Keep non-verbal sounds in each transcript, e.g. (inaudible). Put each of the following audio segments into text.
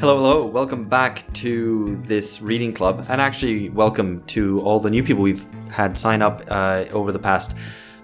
Hello, hello. Welcome back to this reading club, and actually, welcome to all the new people we've had sign up uh, over the past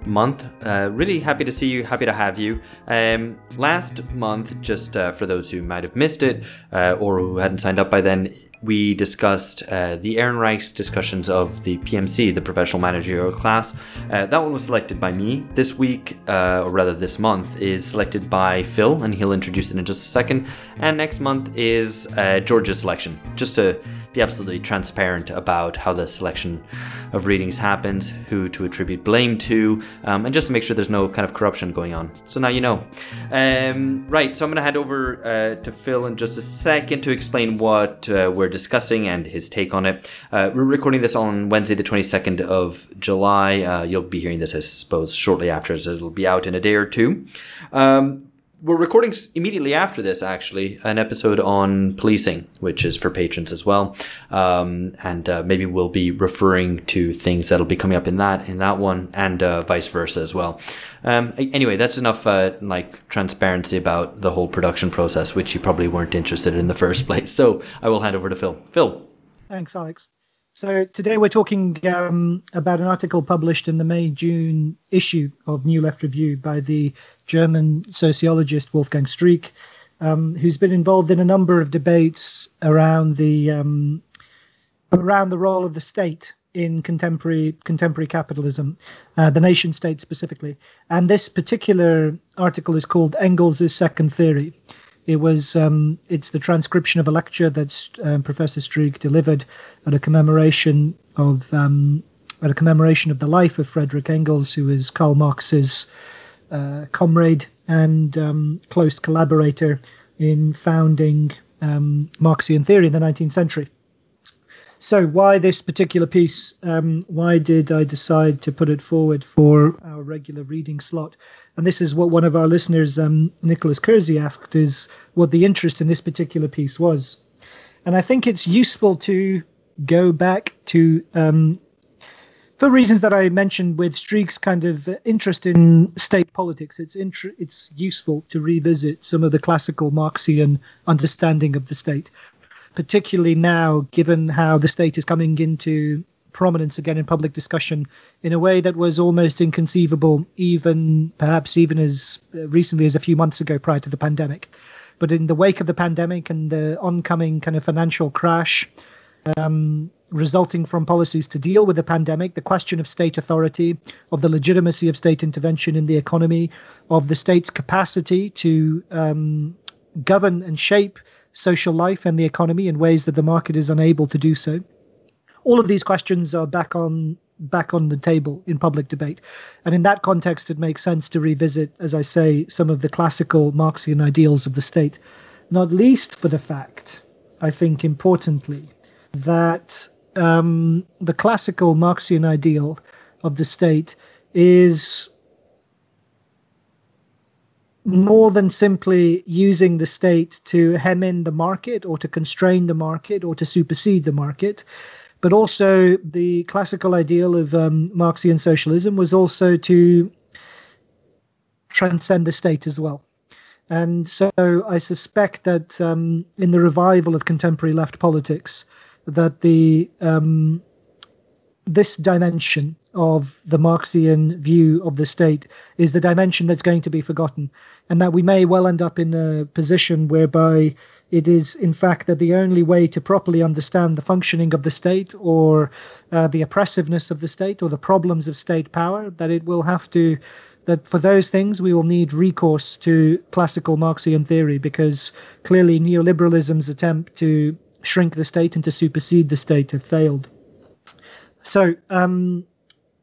month. Uh, really happy to see you, happy to have you. Um, last month, just uh, for those who might have missed it uh, or who hadn't signed up by then, we discussed uh, the Ehrenreichs discussions of the PMC, the professional managerial class. Uh, that one was selected by me. This week, uh, or rather this month, is selected by Phil, and he'll introduce it in just a second. And next month is George's selection, just to be absolutely transparent about how the selection of readings happens, who to attribute blame to, um, and just to make sure there's no kind of corruption going on. So now you know. Um, right, so I'm going to hand over uh, to Phil in just a second to explain what uh, we're discussing and his take on it. Uh, we're recording this on Wednesday, the 22nd of July. Uh, you'll be hearing this, I suppose, shortly after, so it'll be out in a day or two. Um, we're recording immediately after this, actually, an episode on policing, which is for patrons as well, um, and uh, maybe we'll be referring to things that'll be coming up in that in that one, and uh, vice versa as well. Um, anyway, that's enough uh, like transparency about the whole production process, which you probably weren't interested in, in the first (laughs) place. So I will hand over to Phil. Phil. Thanks, Alex. So today we're talking um, about an article published in the May June issue of New Left Review by the German sociologist Wolfgang Streeck, um, who's been involved in a number of debates around the um, around the role of the state in contemporary contemporary capitalism, uh, the nation state specifically. And this particular article is called Engels' Second Theory. It was um, it's the transcription of a lecture that um, Professor Streeck delivered at a commemoration of um, at a commemoration of the life of Frederick Engels, who was Karl Marx's uh, comrade and um, close collaborator in founding um, Marxian theory in the 19th century. So, why this particular piece? Um, why did I decide to put it forward for our regular reading slot? And this is what one of our listeners, um, Nicholas Kersey, asked: is what the interest in this particular piece was. And I think it's useful to go back to, um, for reasons that I mentioned with Streeck's kind of interest in state politics. It's int- it's useful to revisit some of the classical Marxian understanding of the state particularly now, given how the state is coming into prominence again in public discussion in a way that was almost inconceivable, even perhaps even as recently as a few months ago prior to the pandemic. But in the wake of the pandemic and the oncoming kind of financial crash um, resulting from policies to deal with the pandemic, the question of state authority, of the legitimacy of state intervention in the economy, of the state's capacity to um, govern and shape social life and the economy in ways that the market is unable to do so. All of these questions are back on back on the table in public debate. And in that context, it makes sense to revisit, as I say, some of the classical Marxian ideals of the state, not least for the fact, I think importantly, that um, the classical Marxian ideal of the state is more than simply using the state to hem in the market or to constrain the market or to supersede the market. But also, the classical ideal of um, Marxian socialism was also to transcend the state as well. And so I suspect that um, in the revival of contemporary left politics, that the um, this dimension of the Marxian view of the state is the dimension that's going to be forgotten, and that we may well end up in a position whereby it is, in fact, that the only way to properly understand the functioning of the state or uh, the oppressiveness of the state or the problems of state power, that it will have to that for those things we will need recourse to classical Marxian theory because clearly neoliberalism's attempt to shrink the state and to supersede the state have failed. So um,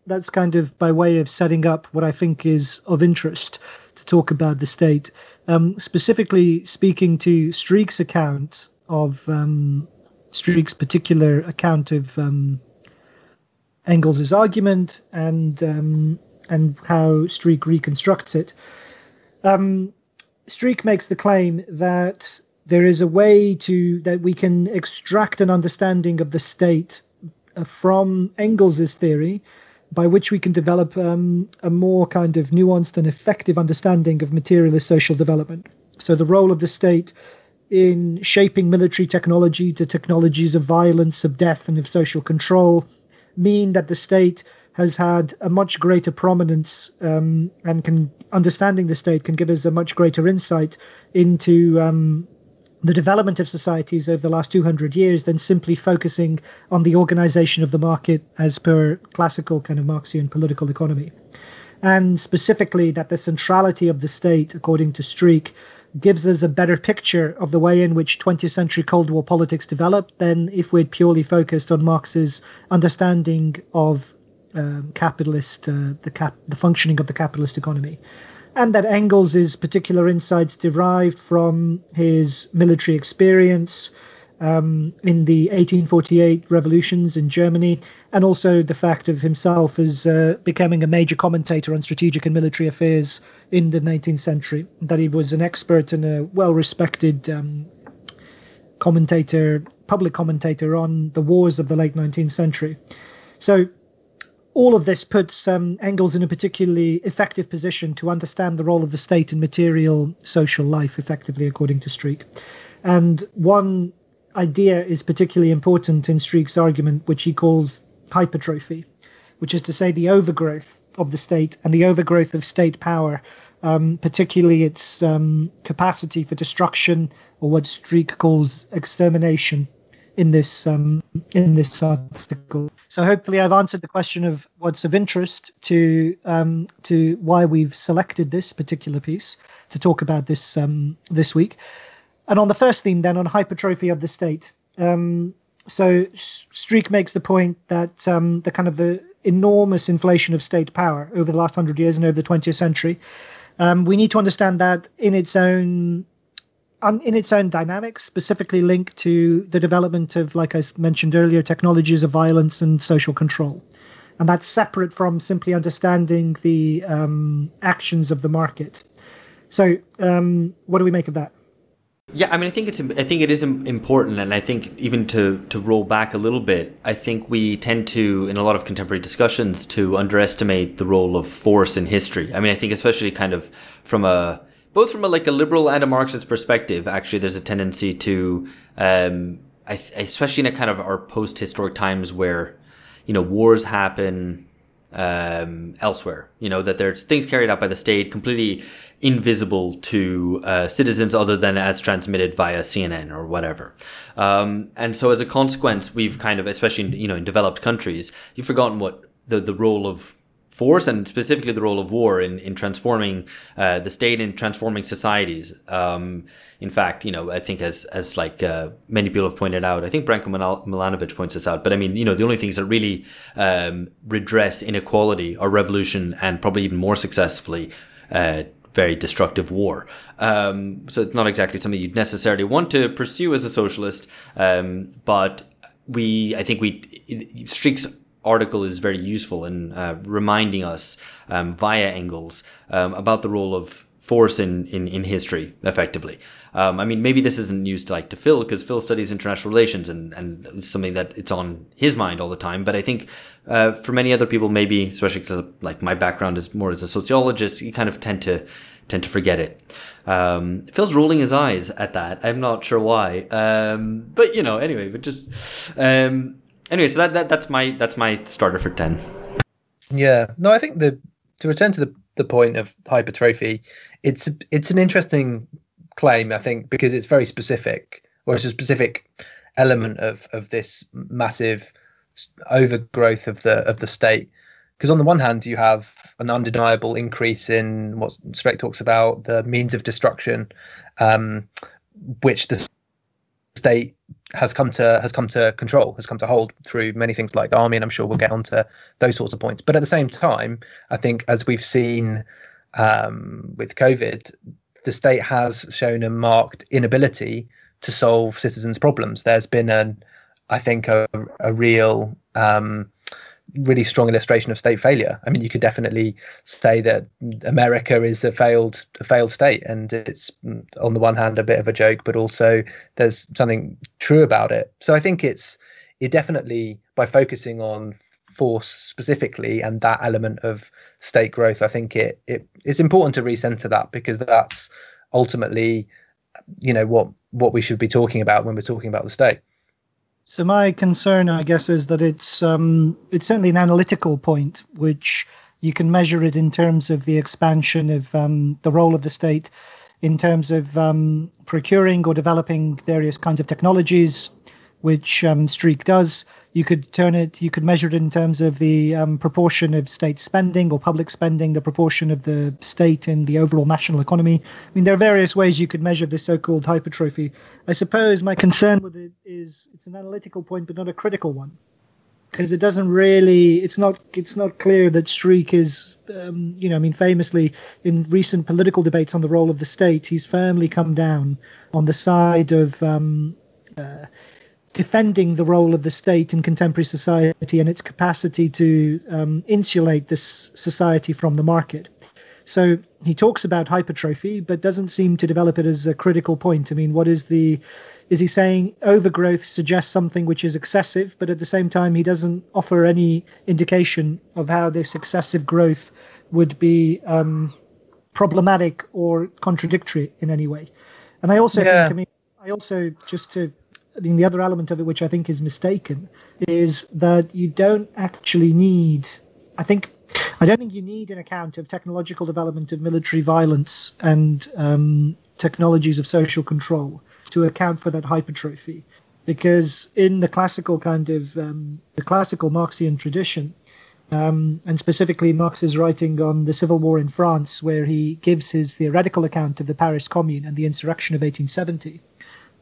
that's kind of by way of setting up what I think is of interest to talk about the state. Um, specifically speaking to Streeck's account of um, Streeck's particular account of um, Engels' argument and um, and how Streeck reconstructs it. Um, Streeck makes the claim that there is a way to that we can extract an understanding of the state uh, from Engels' theory by which we can develop um, a more kind of nuanced and effective understanding of materialist social development. So, the role of the state in shaping military technology to technologies of violence, of death, and of social control mean that the state has had a much greater prominence um, and can understanding the state can give us a much greater insight into um, the development of societies over the last 200 years than simply focusing on the organization of the market as per classical kind of Marxian political economy. And specifically, that the centrality of the state, according to Streeck, gives us a better picture of the way in which 20th century Cold War politics developed than if we'd purely focused on Marx's understanding of um, capitalist, uh, the cap, the functioning of the capitalist economy, and that Engels' particular insights derived from his military experience um, in the 1848 revolutions in Germany, and also the fact of himself as uh, becoming a major commentator on strategic and military affairs in the 19th century. That he was an expert and a well-respected um, commentator, public commentator on the wars of the late 19th century. So all of this puts um, Engels in a particularly effective position to understand the role of the state in material social life, effectively, according to Streeck. And one idea is particularly important in Streeck's argument, which he calls hypertrophy, which is to say the overgrowth of the state and the overgrowth of state power, um, particularly its um, capacity for destruction, or what Streeck calls extermination in this um, in this article. So hopefully, I've answered the question of what's of interest to um, to why we've selected this particular piece to talk about this um, this week. And on the first theme, then on hypertrophy of the state. Um, so Streeck makes the point that um, the kind of the enormous inflation of state power over the last hundred years and over the 20th century. Um, we need to understand that in its own in its own dynamics, specifically linked to the development of, like I mentioned earlier, technologies of violence and social control. And that's separate from simply understanding the um, actions of the market. So, um, what do we make of that? Yeah, I mean, I think it's I think it is important, and I think even to to roll back a little bit, I think we tend to, in a lot of contemporary discussions, to underestimate the role of force in history. I mean, I think especially kind of from a both from a like a liberal and a Marxist perspective, actually, there's a tendency to, um, I, especially in a kind of our post-historic times where, you know, wars happen um, elsewhere. You know that there's things carried out by the state completely invisible to uh, citizens other than as transmitted via CNN or whatever. Um, and so as a consequence, we've kind of, especially in, you know in developed countries, you've forgotten what the the role of force and specifically the role of war in, in transforming uh, the state and transforming societies. Um, in fact, you know, I think as as like uh, many people have pointed out, I think Branko Milanovic points this out. But I mean, you know, the only things that really um, redress inequality are revolution and probably even more successfully. Uh, very destructive war. Um, so it's not exactly something you'd necessarily want to pursue as a socialist, um, but we, I think we, Streeck's article is very useful in uh, reminding us um, via Engels um, about the role of force in, in, in history, effectively. Um, I mean, maybe this isn't news to like to Phil because Phil studies international relations and, and something that it's on his mind all the time. But I think uh, for many other people, maybe, especially because like my background is more as a sociologist, you kind of tend to tend to forget it. Um, Phil's rolling his eyes at that. I'm not sure why. Um, but you know, anyway, but just um, anyway, so that, that that's my that's my starter for ten. Yeah, no, I think the to return to the the point of hypertrophy, it's it's an interesting claim, I think, because it's very specific, or it's a specific element of of this massive overgrowth of the of the state. Because on the one hand, you have an undeniable increase in what Streeck talks about the means of destruction, um, which the state has come to has come to control, has come to hold through many things like the army, and I'm sure we'll get onto those sorts of points. But at the same time, I think as we've seen um, with COVID, the state has shown a marked inability to solve citizens' problems. There's been an, I think, a, a real um, really strong illustration of state failure. I mean, you could definitely say that America is a failed a failed state, and it's on the one hand a bit of a joke, but also there's something true about it. So I think it's it definitely by focusing on force specifically and that element of state growth, I think it, it it's important to recenter that because that's ultimately you know what what we should be talking about when we're talking about the state. So my concern, I guess, is that it's um, it's certainly an analytical point, which you can measure it in terms of the expansion of um, the role of the state, in terms of um, procuring or developing various kinds of technologies, which um, Streeck does. You could turn it, you could measure it in terms of the um, proportion of state spending or public spending, the proportion of the state in the overall national economy. I mean, there are various ways you could measure this so-called hypertrophy. I suppose my concern with it is it's an analytical point, but not a critical one because it doesn't really it's not it's not clear that Streeck is um, you know I mean famously in recent political debates on the role of the state he's firmly come down on the side of um, uh, defending the role of the state in contemporary society and its capacity to um, insulate this society from the market. So he talks about hypertrophy, but doesn't seem to develop it as a critical point. I mean, what is the is he saying overgrowth suggests something which is excessive, but at the same time he doesn't offer any indication of how this excessive growth would be um, problematic or contradictory in any way. And I also yeah. think, I mean, I also just to I mean, the other element of it, which I think is mistaken, is that you don't actually need. I think I don't think you need an account of technological development of military violence and um, technologies of social control to account for that hypertrophy, because in the classical kind of um, the classical Marxian tradition, um, and specifically Marx's writing on the civil war in France, where he gives his theoretical account of the Paris Commune and the insurrection of 1870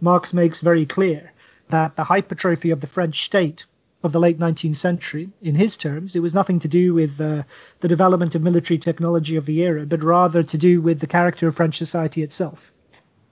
Marx makes very clear that the hypertrophy of the French state of the late 19th century, in his terms, it was nothing to do with uh, the development of military technology of the era, but rather to do with the character of French society itself.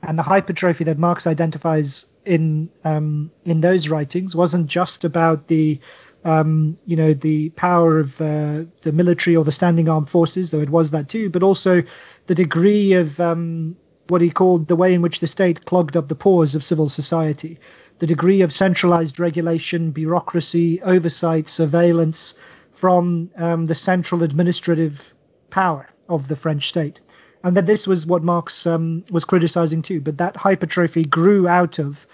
And the hypertrophy that Marx identifies in um, in those writings wasn't just about the um, you know the power of uh, the military or the standing armed forces, though it was that too, but also the degree of um, what he called the way in which the state clogged up the pores of civil society, the degree of centralized regulation, bureaucracy, oversight, surveillance from um, the central administrative power of the French state. And that this was what Marx um, was criticizing too. But that hypertrophy grew out of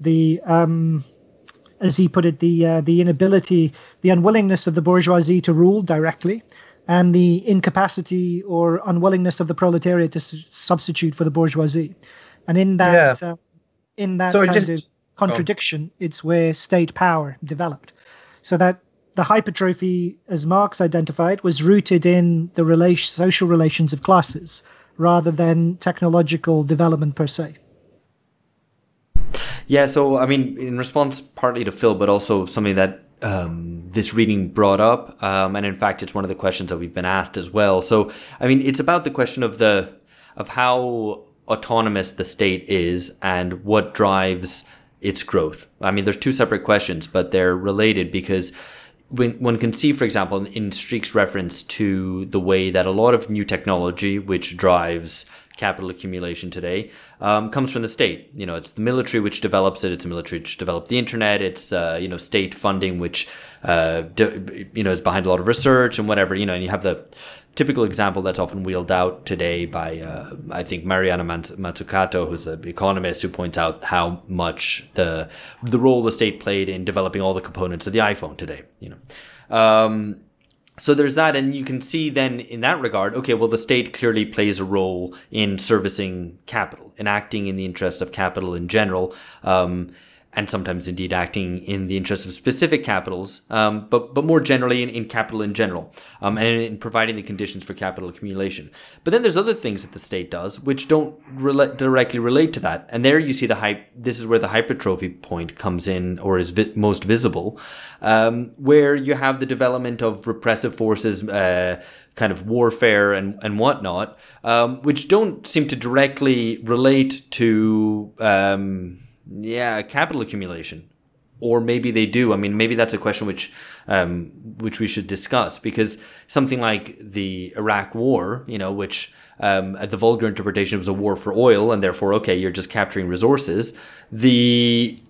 the, um, as he put it, the uh, the inability, the unwillingness of the bourgeoisie to rule directly, and the incapacity or unwillingness of the proletariat to su- substitute for the bourgeoisie. And in that, yeah. uh, in that kind just, of contradiction, oh. it's where state power developed. So that the hypertrophy, as Marx identified, was rooted in the relation, social relations of classes rather than technological development per se. Yeah, so I mean, in response partly to Phil, but also something that um, this reading brought up, um, and in fact, it's one of the questions that we've been asked as well. So, I mean, it's about the question of the of how autonomous the state is and what drives its growth. I mean, there's two separate questions, but they're related because when one can see, for example, in Streeck's reference to the way that a lot of new technology, which drives capital accumulation today um, comes from the state. You know, it's the military which develops it. It's the military which developed the internet. It's uh, you know state funding which uh, de- you know is behind a lot of research and whatever. You know, and you have the typical example that's often wheeled out today by uh, I think Mariana Mazzucato, who's an economist, who points out how much the the role the state played in developing all the components of the iPhone today. You know. Um, so there's that and you can see then in that regard okay well the state clearly plays a role in servicing capital and acting in the interests of capital in general. Um, and sometimes indeed acting in the interest of specific capitals, um, but but more generally in, in capital in general, um, and in providing the conditions for capital accumulation. But then there's other things that the state does which don't re- directly relate to that, and there you see the hype. This is where the hypertrophy point comes in, or is vi- most visible, um, where you have the development of repressive forces. Uh, kind of warfare and, and whatnot, um, which don't seem to directly relate to um, yeah, capital accumulation. Or maybe they do. I mean, maybe that's a question which, um, which we should discuss because something like the Iraq War, you know, which um, the vulgar interpretation was a war for oil, and therefore, okay, you're just capturing resources. The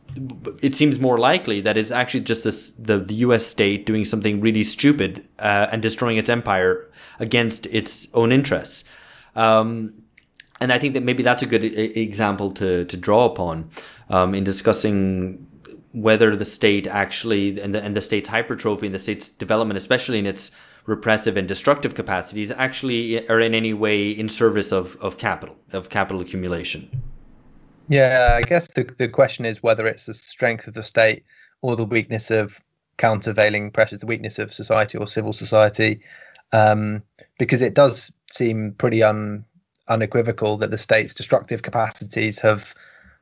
it seems more likely that it's actually just this, the the U.S. state doing something really stupid uh, and destroying its empire against its own interests. Um, and I think that maybe that's a good example to to draw upon um, in discussing whether the state actually and the, and the state's hypertrophy and the state's development, especially in its repressive and destructive capacities, actually are in any way in service of, of capital, of capital accumulation. Yeah, I guess the the question is whether it's the strength of the state or the weakness of countervailing pressures, the weakness of society or civil society, um, because it does seem pretty un, unequivocal that the state's destructive capacities have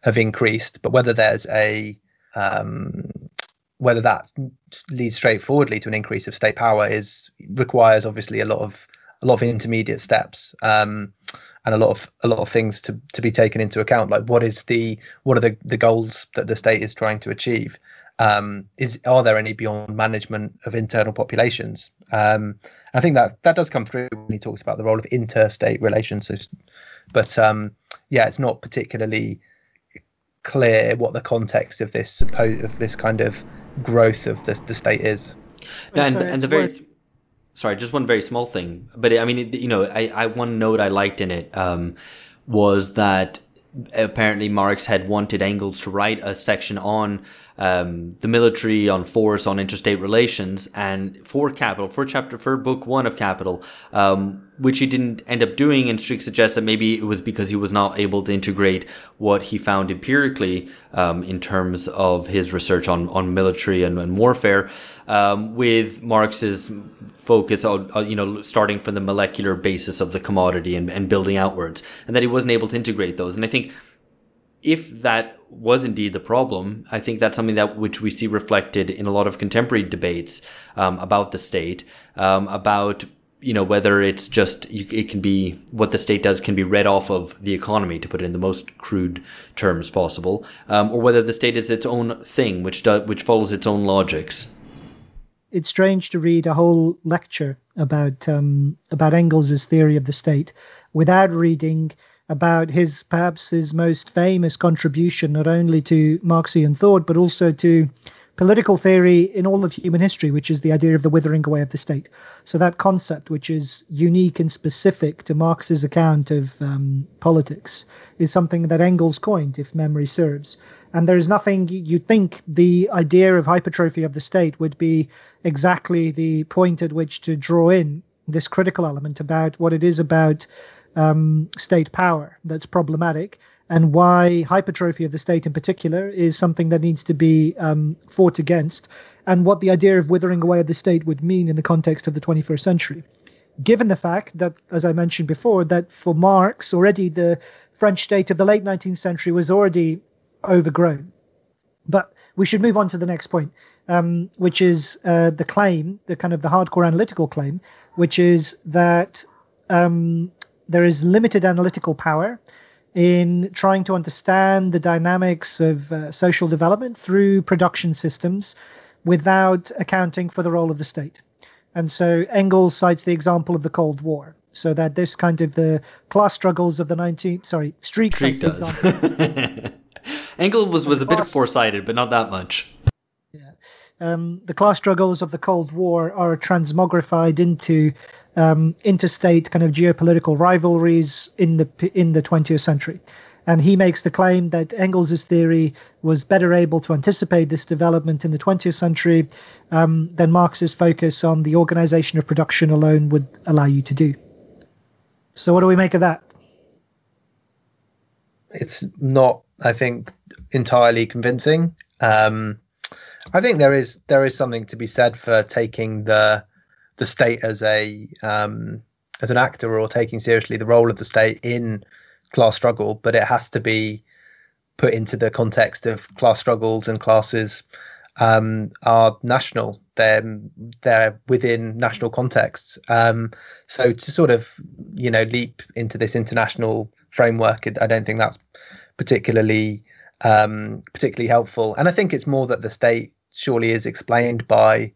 have increased, but whether there's a um, whether that leads straightforwardly to an increase of state power is requires obviously a lot of a lot of intermediate steps um, and a lot of a lot of things to to be taken into account. Like what is the what are the the goals that the state is trying to achieve? Um, is are there any beyond management of internal populations? Um, I think that that does come through when he talks about the role of interstate relations. So, but um, yeah, it's not particularly clear what the context of this suppose of this kind of growth of the, the state is. Yeah, and, and the very worth... sorry, just one very small thing, but I mean, it, you know, I, I one note I liked in it um, was that apparently Marx had wanted Engels to write a section on um, the military, on force, on interstate relations, and for Capital, for chapter, for book one of Capital, um, which he didn't end up doing. And Streeck suggests that maybe it was because he was not able to integrate what he found empirically um, in terms of his research on, on military and, and warfare um, with Marx's focus on, uh, you know, starting from the molecular basis of the commodity and, and building outwards, and that he wasn't able to integrate those. And I think if that was indeed the problem, I think that's something that which we see reflected in a lot of contemporary debates um, about the state, um, about you know whether it's just it can be what the state does can be read off of the economy to put it in the most crude terms possible, um, or whether the state is its own thing which does which follows its own logics. It's strange to read a whole lecture about um, about Engels's theory of the state without reading about his perhaps his most famous contribution not only to Marxian thought but also to political theory in all of human history, which is the idea of the withering away of the state. So that concept, which is unique and specific to Marx's account of um, politics, is something that Engels coined, if memory serves. And there is nothing you'd think the idea of hypertrophy of the state would be exactly the point at which to draw in this critical element about what it is about um, state power that's problematic, and why hypertrophy of the state in particular is something that needs to be um, fought against, and what the idea of withering away of the state would mean in the context of the 21st century. Given the fact that, as I mentioned before, that for Marx, already the French state of the late 19th century was already overgrown. But we should move on to the next point, um, which is uh, the claim, the kind of the hardcore analytical claim, which is that um, there is limited analytical power in trying to understand the dynamics of uh, social development through production systems without accounting for the role of the state. And so Engels cites the example of the Cold War. So that this kind of the class struggles of the 19th, sorry, Streeck, Streeck does. (laughs) Engels was, was a bit foresighted, but not that much. Yeah. Um, the class struggles of the Cold War are transmogrified into um, interstate kind of geopolitical rivalries in the in the 20th century. And he makes the claim that Engels' theory was better able to anticipate this development in the 20th century um, than Marx's focus on the organization of production alone would allow you to do. So, what do we make of that? It's not, I think, entirely convincing. Um, I think there is there is something to be said for taking the the state as a um, as an actor or taking seriously the role of the state in class struggle, but it has to be put into the context of class struggles and classes um, are national. They're they're within national contexts. Um, so to sort of you know leap into this international framework, I don't think that's particularly um, particularly helpful. And I think it's more that the state surely is explained by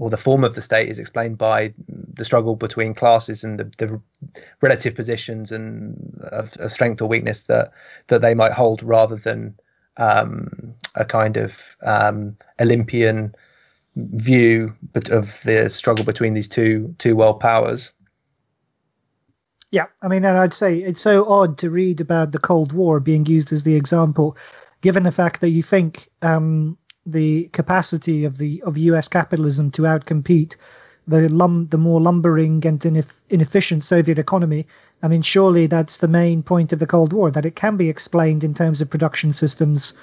or the form of the state is explained by the struggle between classes and the, the relative positions and of, of, strength or weakness that that they might hold, rather than um, a kind of um, Olympian view of the struggle between these two two world powers. Yeah, I mean, and I'd say it's so odd to read about the Cold War being used as the example, given the fact that you think um, the capacity of the of U.S. capitalism to outcompete the lum the more lumbering and ineff- inefficient Soviet economy. I mean, surely that's the main point of the Cold War that it can be explained in terms of production systems,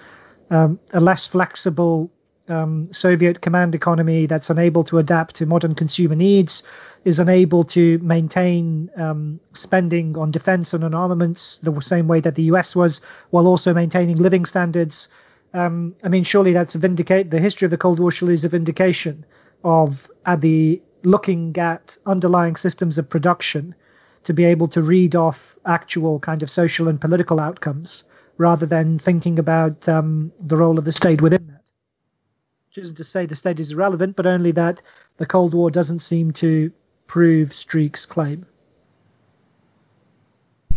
um, a less flexible um, Soviet command economy that's unable to adapt to modern consumer needs, is unable to maintain um, spending on defense and on armaments the same way that the US was, while also maintaining living standards. Um, I mean, surely that's a vindicate. The history of the Cold War surely is a vindication of the looking at underlying systems of production to be able to read off actual kind of social and political outcomes rather than thinking about um, the role of the state within that. Which isn't to say the state is irrelevant, but only that the Cold War doesn't seem to prove Streeck's claim.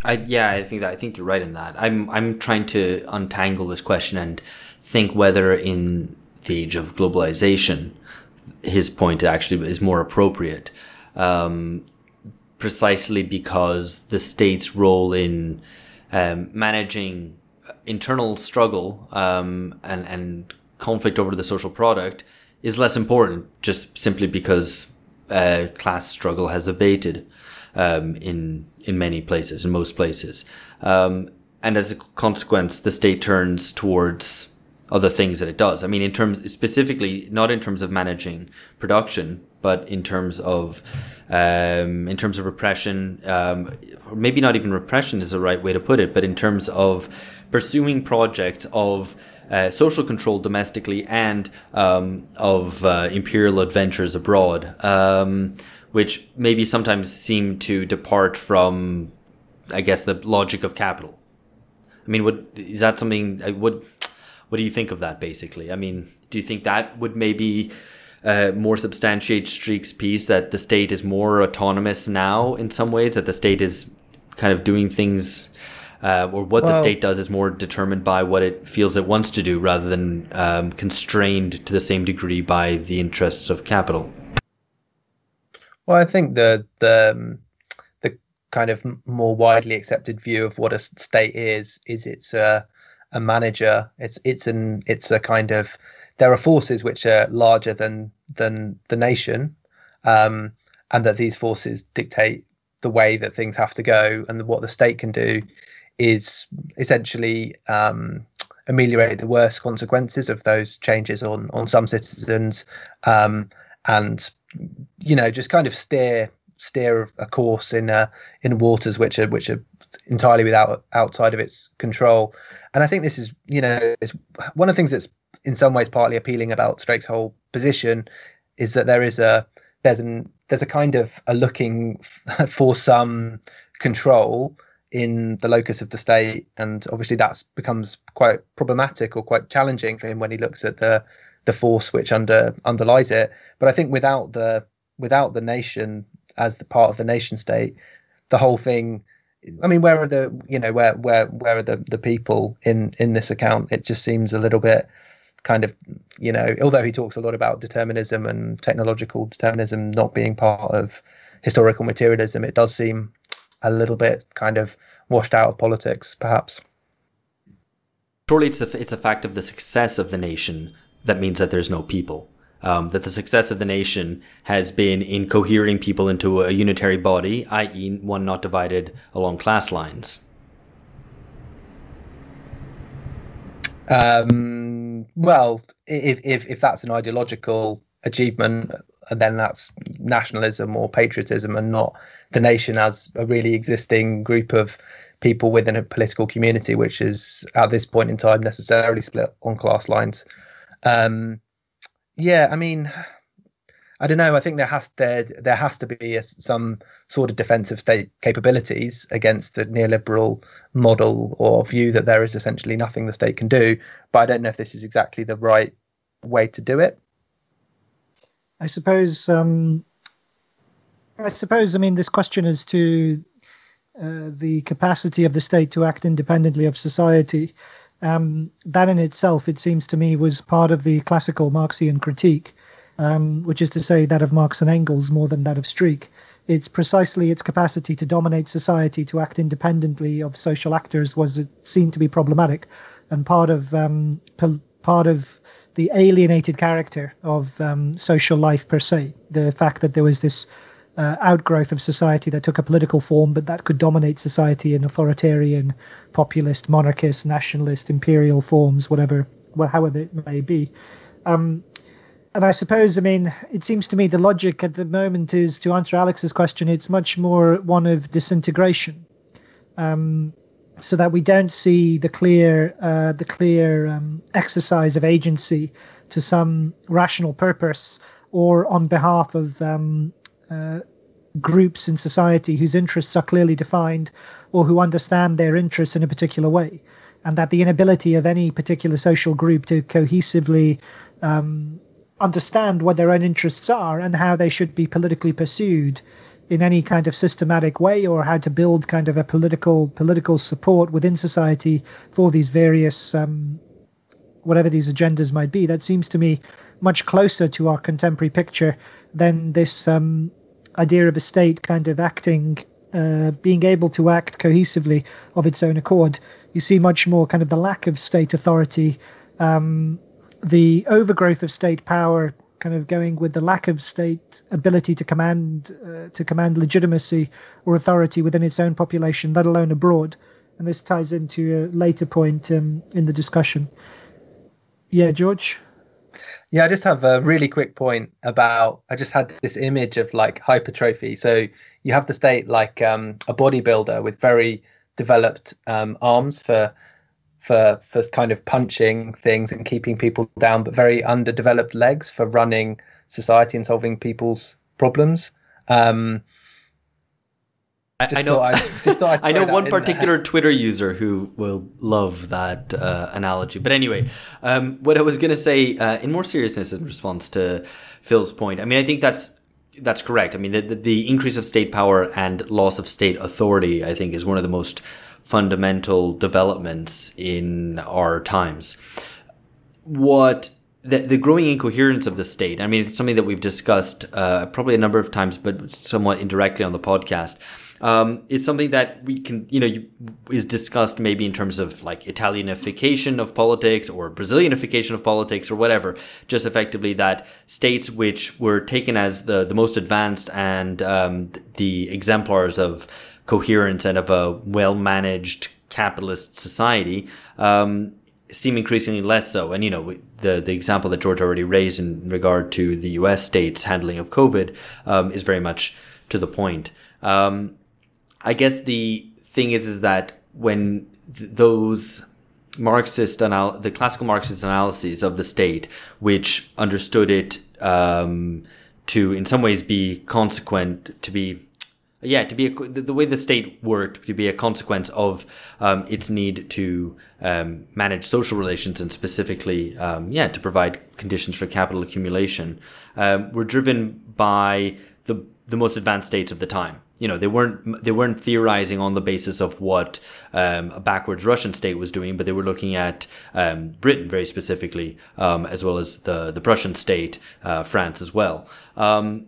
I, yeah, I think that I think you're right in that. I'm I'm trying to untangle this question and think whether in the age of globalization, his point actually is more appropriate, um, precisely because the state's role in um, managing internal struggle um, and and conflict over the social product is less important, just simply because uh, class struggle has abated um, in in many places, in most places, um, and as a consequence, the state turns towards other things that it does. I mean, in terms specifically, not in terms of managing production, but in terms of um, in terms of repression, um, maybe not even repression is the right way to put it, but in terms of pursuing projects of uh, social control domestically and um, of uh, imperial adventures abroad, um, which maybe sometimes seem to depart from, I guess, the logic of capital. I mean, what is that something? Uh, what what do you think of that? Basically, I mean, do you think that would maybe uh, more substantiate Streeck's piece that the state is more autonomous now in some ways, that the state is kind of doing things, uh, or what well, the state does is more determined by what it feels it wants to do rather than um, constrained to the same degree by the interests of capital? Well, I think the the um, the kind of more widely accepted view of what a state is is it's a a manager. It's it's an it's a kind of there are forces which are larger than than the nation, um, and that these forces dictate the way that things have to go, and what the state can do is essentially um, ameliorate the worst consequences of those changes on on some citizens, um, and you know just kind of steer steer a course in uh, in waters which are which are entirely without outside of its control. And I think this is, you know, it's one of the things that's in some ways partly appealing about Streeck's whole position is that there is a there's an there's a kind of a looking f- (laughs) for some control in the locus of the state, and obviously that becomes quite problematic or quite challenging for him when he looks at the the force which under underlies it. But I think without the without the nation as the part of the nation state, the whole thing I mean, where are the you know where where where are the the people in in this account? It just seems a little bit kind of you know although he talks a lot about determinism and technological determinism not being part of historical materialism it does seem a little bit kind of washed out of politics perhaps surely it's a, it's a fact of the success of the nation that means that there's no people um, that the success of the nation has been in cohering people into a unitary body, i.e., one not divided along class lines. Um, well, if, if if that's an ideological achievement, then that's nationalism or patriotism, and not the nation as a really existing group of people within a political community, which is at this point in time necessarily split on class lines. Um, yeah, I mean, I don't know. I think there has there there has to be a, some sort of defensive state capabilities against the neoliberal model or view that there is essentially nothing the state can do. But I don't know if this is exactly the right way to do it. I suppose. Um, I suppose. I mean, this question is to uh, the capacity of the state to act independently of society um, that in itself, it seems to me, was part of the classical Marxian critique, um, which is to say that of Marx and Engels more than that of Streeck, it's precisely its capacity to dominate society, to act independently of social actors, was seen to be problematic, and part of um, part of the alienated character of um, social life per se. The fact that there was this uh, outgrowth of society that took a political form, but that could dominate society in authoritarian, populist, monarchist, nationalist, imperial forms, whatever, well, however it may be. Um, and I suppose, I mean, it seems to me the logic at the moment is to answer Alex's question. It's much more one of disintegration, um, so that we don't see the clear, uh, the clear um, exercise of agency to some rational purpose or on behalf of um, uh, groups in society whose interests are clearly defined or who understand their interests in a particular way. And that the inability of any particular social group to cohesively um, understand what their own interests are and how they should be politically pursued in any kind of systematic way or how to build kind of a political political support within society for these various um, whatever these agendas might be that seems to me much closer to our contemporary picture than this um, idea of a state kind of acting, uh, being able to act cohesively of its own accord. You see much more kind of the lack of state authority, um, the overgrowth of state power, kind of going with the lack of state ability to command uh, to command legitimacy or authority within its own population, let alone abroad. And this ties into a later point um, in the discussion. Yeah, George. Yeah, I just have a really quick point about. I just had this image of like hypertrophy. So you have the state like um, a bodybuilder with very developed um, arms for for for kind of punching things and keeping people down, but very underdeveloped legs for running society and solving people's problems. Um, I, know. I, (laughs) I know one particular there. Twitter user who will love that uh, analogy. But anyway, um, what I was going to say, uh, in more seriousness, in response to Phil's point, I mean, I think that's that's correct. I mean, the, the increase of state power and loss of state authority, I think, is one of the most fundamental developments in our times. What the, the growing incoherence of the state, I mean, it's something that we've discussed uh, probably a number of times, but somewhat indirectly on the podcast um, is something that we can, you know, is discussed maybe in terms of like Italianification of politics or Brazilianification of politics or whatever. Just effectively that states which were taken as the, the most advanced and um, the exemplars of coherence and of a well managed capitalist society um, seem increasingly less so. And, you know, the, the example that George already raised in regard to the US states handling of COVID um, is very much to the point. Um, I guess the thing is is that when th- those Marxist anal- the classical Marxist analyses of the state, which understood it um, to in some ways be consequent, to be yeah, to be a, the, the, way the state worked to be a consequence of um, its need to um, manage social relations and specifically, um, yeah, to provide conditions for capital accumulation, um, were driven by the the most advanced states of the time you know they weren't they weren't theorizing on the basis of what um, a backwards Russian state was doing, but they were looking at um, Britain very specifically, um, as well as the the Prussian state, uh, France as well. Um,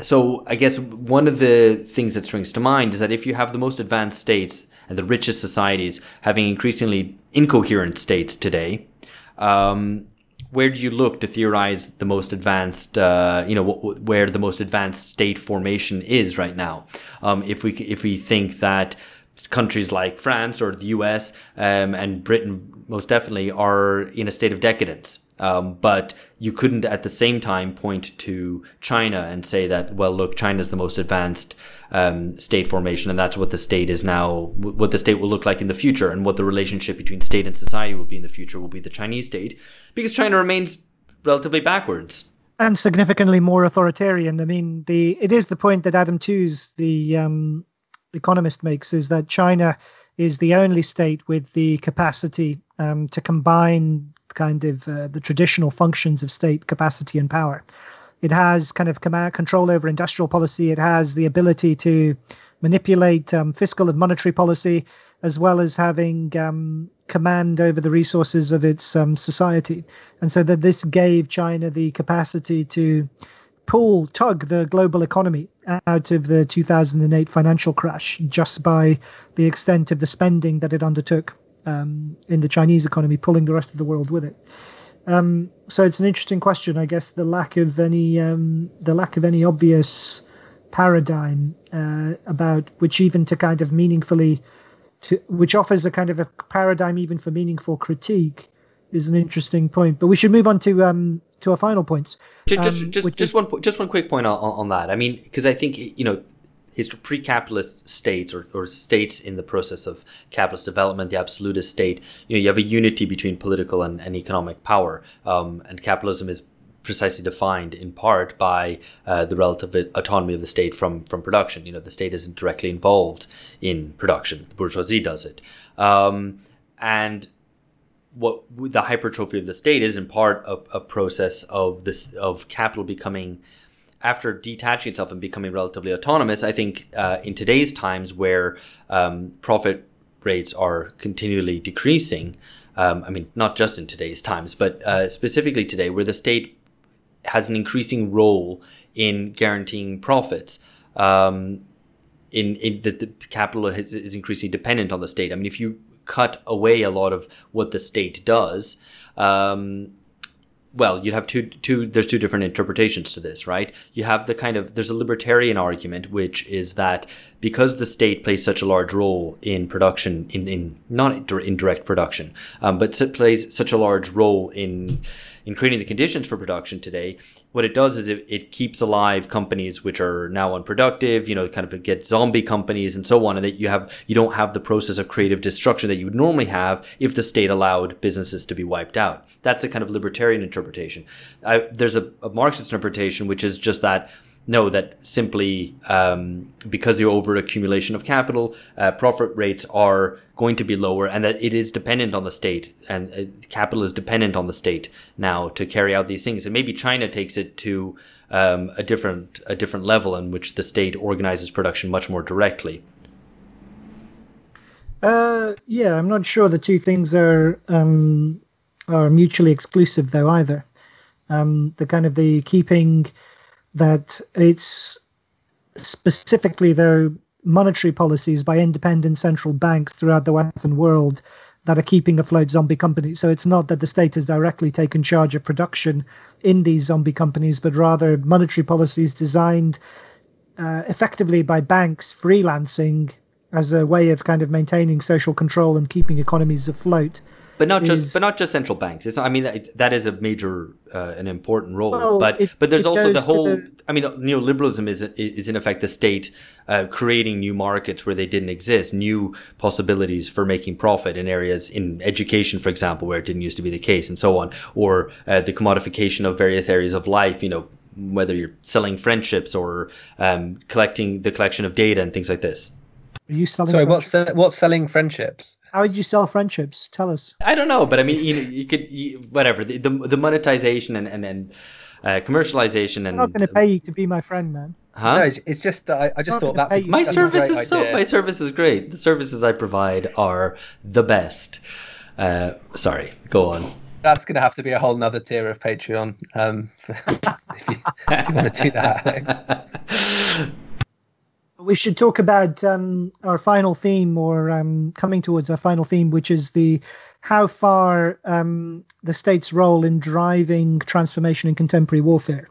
so I guess one of the things that springs to mind is that if you have the most advanced states and the richest societies having increasingly incoherent states today, um, where do you look to theorize the most advanced, uh, you know, where the most advanced state formation is right now? Um, if we if we think that countries like France or the US um, and Britain most definitely are in a state of decadence. Um, but you couldn't at the same time point to China and say that, well, look, China's the most advanced um, state formation, and that's what the state is now, what the state will look like in the future, and what the relationship between state and society will be in the future will be the Chinese state, because China remains relatively backwards and significantly more authoritarian. I mean, the it is the point that Adam Tooze, the um, economist, makes is that China is the only state with the capacity um, to combine kind of uh, the traditional functions of state capacity and power. It has kind of command, control over industrial policy. It has the ability to manipulate um, fiscal and monetary policy, as well as having um, command over the resources of its um, society. And so that this gave China the capacity to pull, tug the global economy out of the 2008 financial crash just by the extent of the spending that it undertook um, in the Chinese economy, pulling the rest of the world with it. Um, so it's an interesting question, I guess. The lack of any um, the lack of any obvious paradigm uh, about which even to kind of meaningfully to which offers a kind of a paradigm even for meaningful critique is an interesting point. But we should move on to um to our final points. Just um, just, just, just is- one just one quick point on, on that. I mean, because I think you know. Hist- Pre-capitalist states or, or states in the process of capitalist development, the absolutist state, you know, you have a unity between political and, and economic power, um, and capitalism is precisely defined in part by uh, the relative autonomy of the state from from production. You know, the state isn't directly involved in production; the bourgeoisie does it, um, and what the hypertrophy of the state is in part a, a process of this of capital becoming after detaching itself and becoming relatively autonomous. I think uh, in today's times where um, profit rates are continually decreasing. Um, I mean, not just in today's times, but uh, specifically today, where the state has an increasing role in guaranteeing profits. Um, in, in the, the capital is, is increasingly dependent on the state. I mean, if you cut away a lot of what the state does, um, well, you'd have two two. There's two different interpretations to this, right? You have the kind of there's a libertarian argument, which is that because the state plays such a large role in production, in in not in direct production, um, but plays such a large role in in creating the conditions for production today. What it does is it, it keeps alive companies which are now unproductive. You know, kind of get zombie companies and so on, and that you have you don't have the process of creative destruction that you would normally have if the state allowed businesses to be wiped out. That's the kind of libertarian interpretation. I, there's a, a Marxist interpretation which is just that no, that simply um, because the over accumulation of capital, uh, profit rates are going to be lower, and that it is dependent on the state, and uh, capital is dependent on the state now to carry out these things. And maybe China takes it to um, a different a different level in which the state organizes production much more directly. Uh, yeah, I'm not sure the two things are um, are mutually exclusive though either. Um, the kind of the keeping that it's specifically though monetary policies by independent central banks throughout the Western world that are keeping afloat zombie companies. So it's not that the state has directly taken charge of production in these zombie companies, but rather monetary policies designed uh, effectively by banks freelancing as a way of kind of maintaining social control and keeping economies afloat. But not just, is- but not just central banks. It's not, I mean, that, that is a major, uh, an important role. Well, but it- but there's also the whole. the- I mean, neoliberalism is is in effect the state uh, creating new markets where they didn't exist, new possibilities for making profit in areas in education, for example, where it didn't used to be the case, and so on, or uh, the commodification of various areas of life. You know, whether you're selling friendships or um, collecting the collection of data and things like this. Are you selling? Sorry, what's se- what's selling friendships? How would you sell friendships? Tell us. I don't know, but I mean, you, know, you could you, whatever the, the the monetization and and, and uh, commercialization and I'm not going to pay you to be my friend, man. huh? No, it's, it's just that I, I just thought gonna that's a, my that's a service great is so idea. my service is great. The services I provide are the best. Uh, sorry, go on. That's going to have to be a whole nother tier of Patreon. Um, for, (laughs) if, you, if you want to do that, Alex. (laughs) We should talk about um, our final theme, or um, coming towards our final theme, which is the how far um, the state's role in driving transformation in contemporary warfare.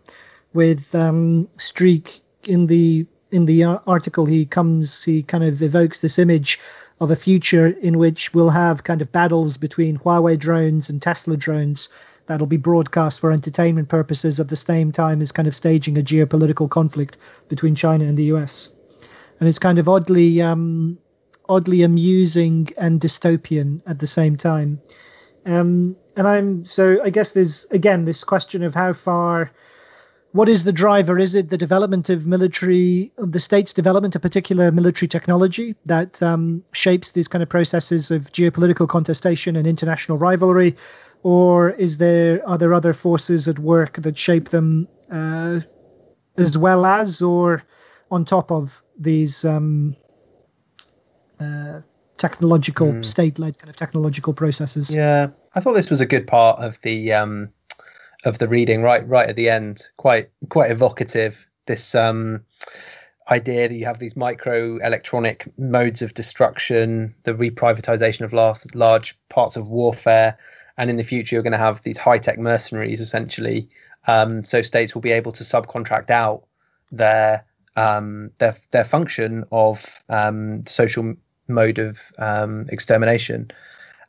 With um, Streeck in the in the article, he comes, he kind of evokes this image of a future in which we'll have kind of battles between Huawei drones and Tesla drones that'll be broadcast for entertainment purposes at the same time as kind of staging a geopolitical conflict between China and the US and it's kind of oddly um, oddly amusing and dystopian at the same time. Um, and I'm so I guess there's again this question of how far. What is the driver? Is it the development of military, the state's development of particular military technology that um, shapes these kind of processes of geopolitical contestation and international rivalry, or is there are there other forces at work that shape them uh, as well as or on top of these um, uh, technological state-led kind of technological processes. Yeah, I thought this was a good part of the um, of the reading right right at the end. Quite quite evocative. This um, idea that you have these micro electronic modes of destruction, the reprivatization of large, large parts of warfare, and in the future you're going to have these high tech mercenaries essentially. Um, so states will be able to subcontract out their um, their their function of um, social mode of um, extermination.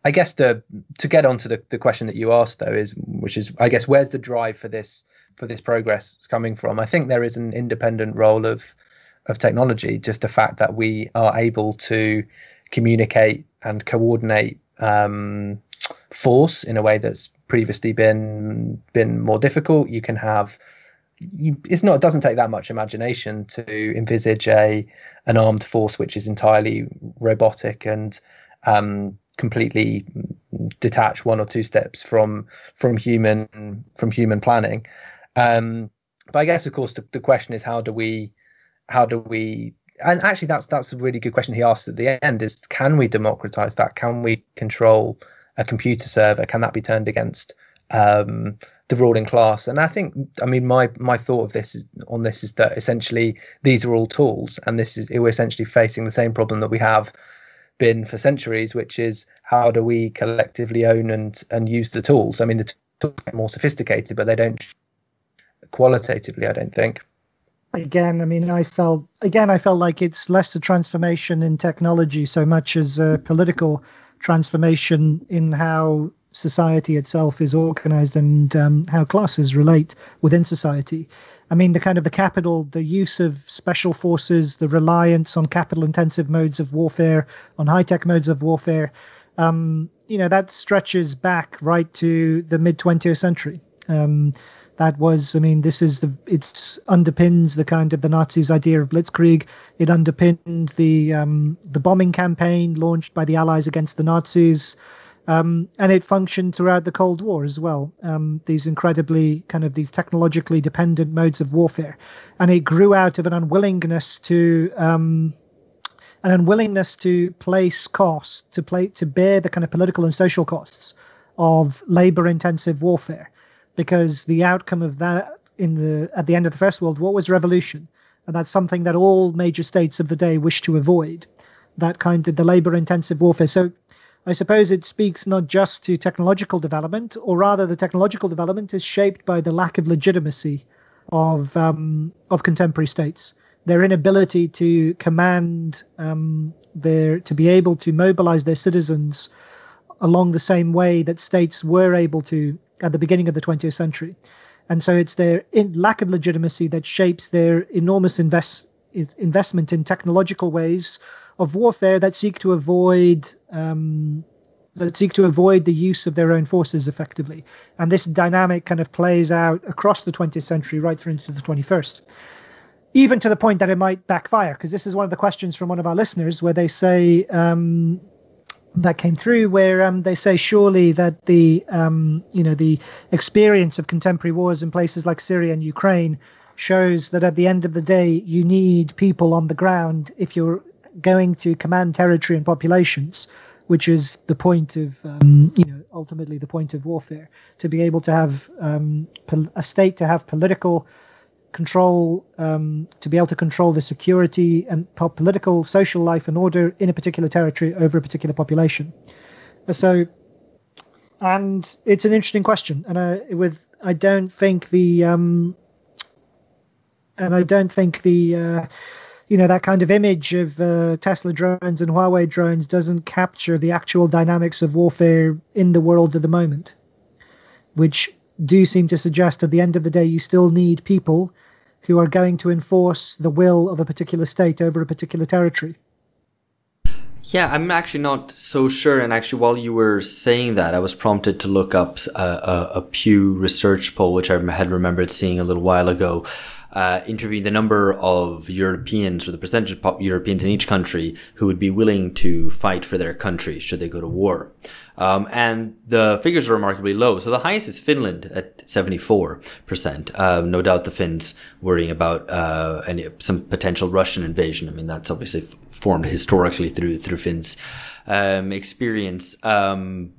I guess the to get onto the, the question that you asked though is which is I guess where's the drive for this for this progress coming from? I think there is an independent role of of technology, just the fact that we are able to communicate and coordinate um, force in a way that's previously been been more difficult. You can have you, it's not it doesn't take that much imagination to envisage a an armed force which is entirely robotic and um, completely detached one or two steps from from human from human planning. Um, but I guess of course the, the question is how do we how do we and actually that's that's a really good question he asked at the end is can we democratize that can we control a computer server can that be turned against um, the ruling class. And i think i mean my my thought of this is on this is that essentially these are all tools and this is we're essentially facing the same problem that we have been for centuries which is how do we collectively own and and use the tools? I mean the tools get more sophisticated but they don't qualitatively i don't think. Again i mean i felt again i felt like it's less a transformation in technology so much as a political transformation in how society itself is organized and um, how classes relate within society. I mean the kind of the capital the use of special forces the reliance on capital intensive modes of warfare on high tech modes of warfare um, you know that stretches back right to the mid 20th century. Um, that was i mean this is the it's underpins the kind of the nazis idea of blitzkrieg. It underpinned the um, the bombing campaign launched by the allies against the nazis um, and it functioned throughout the cold war as well um, these incredibly kind of these technologically dependent modes of warfare and it grew out of an unwillingness to um, an unwillingness to place costs to play to bear the kind of political and social costs of labor intensive warfare because the outcome of that in the at the end of the First World War was revolution, and that's something that all major states of the day wished to avoid. That kind of the labor-intensive warfare. So, I suppose it speaks not just to technological development, or rather, the technological development is shaped by the lack of legitimacy of um, of contemporary states. Their inability to command um, their to be able to mobilize their citizens along the same way that states were able to at the beginning of the 20th century. And so it's their lack of legitimacy that shapes their enormous invest, investment in technological ways of warfare that seek to avoid um, that seek to avoid the use of their own forces effectively. And this dynamic kind of plays out across the 20th century, right through into the 21st. Even to the point that it might backfire, because this is one of the questions from one of our listeners where they say, um, that came through where um, they say surely that the um, you know the experience of contemporary wars in places like Syria and Ukraine shows that at the end of the day you need people on the ground if you're going to command territory and populations which is the point of um, you know ultimately the point of warfare. To be able to have um, a state to have political control um, to be able to control the security and political social life and order in a particular territory over a particular population. So and it's an interesting question and I, with i don't think the um, and i don't think the uh, you know that kind of image of uh, tesla drones and huawei drones doesn't capture the actual dynamics of warfare in the world at the moment which do seem to suggest at the end of the day you still need people who are going to enforce the will of a particular state over a particular territory. Yeah, I'm actually not so sure. And actually, while you were saying that, I was prompted to look up a, a, a Pew Research poll, which I had remembered seeing a little while ago, uh, interviewing the number of Europeans or the percentage of Europeans in each country who would be willing to fight for their country should they go to war. Um, and the figures are remarkably low. So the highest is Finland at 74%. Uh, no doubt the Finns worrying about uh, any, some potential Russian invasion. I mean, that's obviously formed historically through through Finns' um, experience. Um,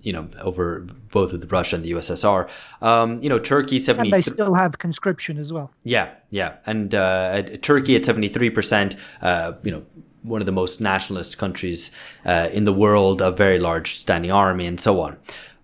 you know, over both with Russia and the USSR. Um, you know, Turkey seventy. And they still have conscription as well. Yeah, yeah, and uh, Turkey at seventy three percent. Uh, you know, one of the most nationalist countries uh, in the world, a very large standing army, and so on.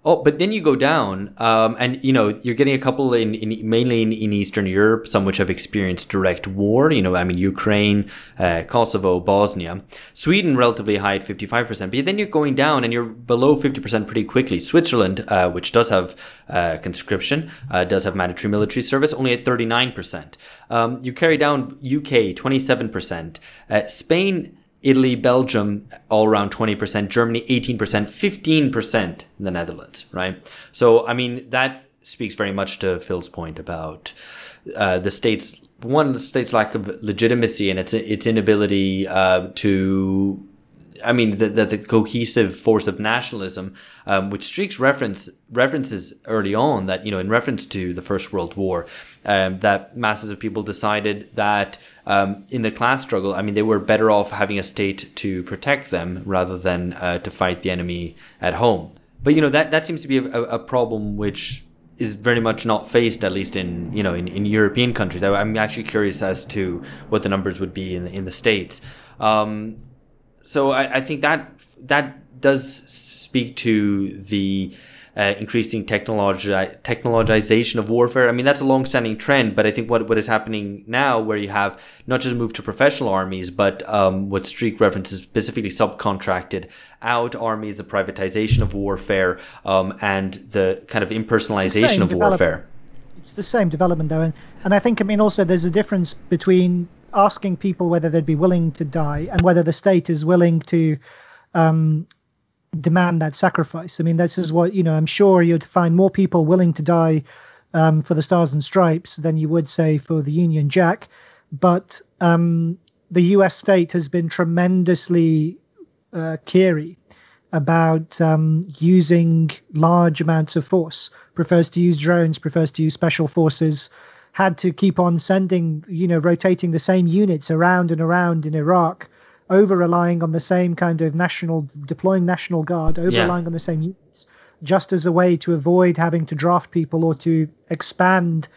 Oh, but then you go down, um, and you know you're getting a couple in, in mainly in, in, Eastern Europe, some which have experienced direct war. You know, I mean Ukraine, uh, Kosovo, Bosnia, Sweden relatively high at 55 percent. But then you're going down, and you're below 50 percent pretty quickly. Switzerland, uh, which does have uh, conscription, uh, does have mandatory military service, only at 39 percent. Um, you carry down UK 27 percent. Uh, Spain Italy, Belgium, all around 20%, Germany, 18%, 15% in the Netherlands, right? So, I mean, that speaks very much to Phil's point about uh, the state's one the state's lack of legitimacy and its its inability uh, to I mean, the, the, the, cohesive force of nationalism, um, which Streeck's reference references early on that you know in reference to the First World War, um, that masses of people decided that um, in the class struggle, I mean, they were better off having a state to protect them rather than uh, to fight the enemy at home. But you know that that seems to be a, a problem which is very much not faced, at least in you know in, in European countries. I, am actually curious as to what the numbers would be in in the states. Um, so I, I think that that does speak to the uh, increasing technologi- technologization of warfare. I mean, that's a long-standing trend, but I think what, what is happening now, where you have not just move to professional armies, but um, what Streeck references specifically subcontracted out armies, the privatization of warfare, um, and the kind of impersonalization of warfare. It's the same development, though, and, and I think I mean also there's a difference between asking people whether they'd be willing to die and whether the state is willing to um, demand that sacrifice. I mean, this is what you know. I'm sure you'd find more people willing to die um, for the Stars and Stripes than you would say for the Union Jack. But um, the U.S. state has been tremendously uh, about um, using large amounts of force. Prefers to use drones. Prefers to use special forces had to keep on sending, you know, rotating the same units around and around in Iraq, over relying on the same kind of national, deploying National Guard, over relying on the same units, just as a way to avoid having to draft people or to expand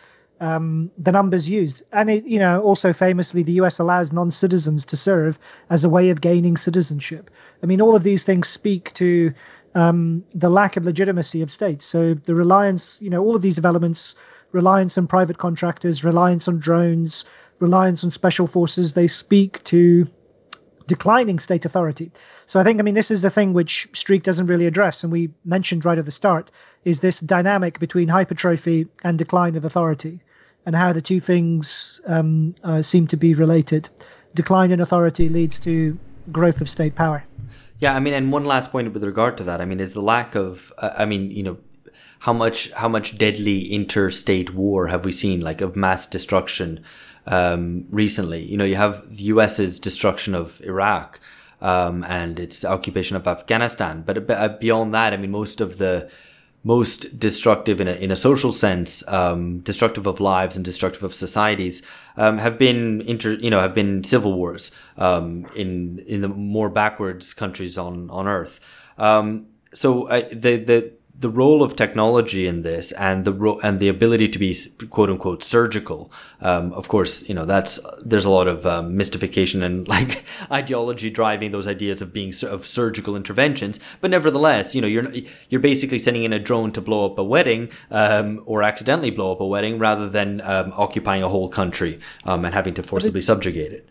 um, the numbers used. And it, you know, also famously, the US allows non citizens to serve as a way of gaining citizenship. I mean, all of these things speak to um, the lack of legitimacy of states. So the reliance, you know, all of these developments reliance on private contractors, reliance on drones, reliance on special forces, they speak to declining state authority. So I think, I mean, this is the thing which Streeck doesn't really address, and we mentioned right at the start, is this dynamic between hypertrophy and decline of authority, and how the two things um, uh, seem to be related. Decline in authority leads to growth of state power. Yeah, I mean, and one last point with regard to that, I mean, is the lack of, uh, I mean, you know, how much how much deadly interstate war have we seen like of mass destruction um, recently? You know, you have the U.S.'s destruction of Iraq um, and its occupation of Afghanistan, but uh, beyond that, I mean, most of the most destructive in a, in a social sense, um, destructive of lives and destructive of societies, um, have been inter, you know, have been civil wars um, in in the more backwards countries on on Earth. Um, so uh, the the the role of technology in this and the ro- and the ability to be quote unquote surgical. Um, of course, you know that's there's a lot of um, mystification and like (laughs) ideology driving those ideas of being of surgical interventions. But nevertheless, you know you're you're basically sending in a drone to blow up a wedding um, or accidentally blow up a wedding rather than um, occupying a whole country um, and having to forcibly subjugate it.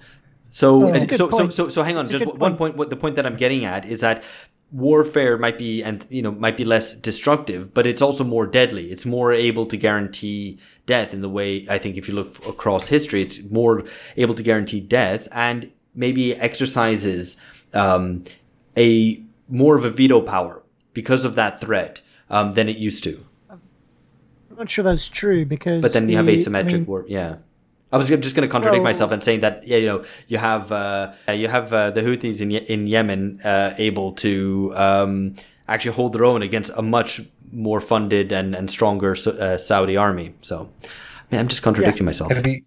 So, so, so, so, so, hang on. Just one point. point. What the point that I'm getting at is that warfare might be and you know might be less destructive but it's also more deadly. It's more able to guarantee death in the way i think if you look across history it's more able to guarantee death and maybe exercises um, a more of a veto power because of that threat um, than it used to. I'm not sure that's true because but then you have asymmetric I mean, war yeah I was just going to contradict well, myself and saying that you know you have uh, you have uh, the Houthis in in Yemen uh, able to um, actually hold their own against a much more funded and and stronger uh, Saudi army. So, I'm just contradicting yeah. myself. You,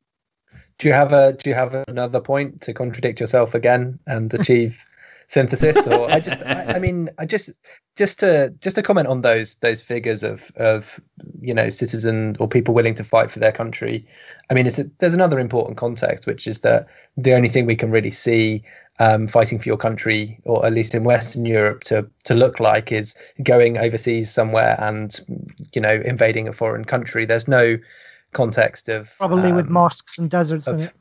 do you have a do you have another point to contradict yourself again and achieve (laughs) synthesis. Or I just, I, I, (laughs) mean, I just, just to just to comment on those those figures of of you know citizens or people willing to fight for their country. I mean, a, there's another important context, which is that the only thing we can really see um, fighting for your country, or at least in Western Europe, to to look like is going overseas somewhere and you know invading a foreign country. There's no context of probably um, with mosques and deserts of, in it.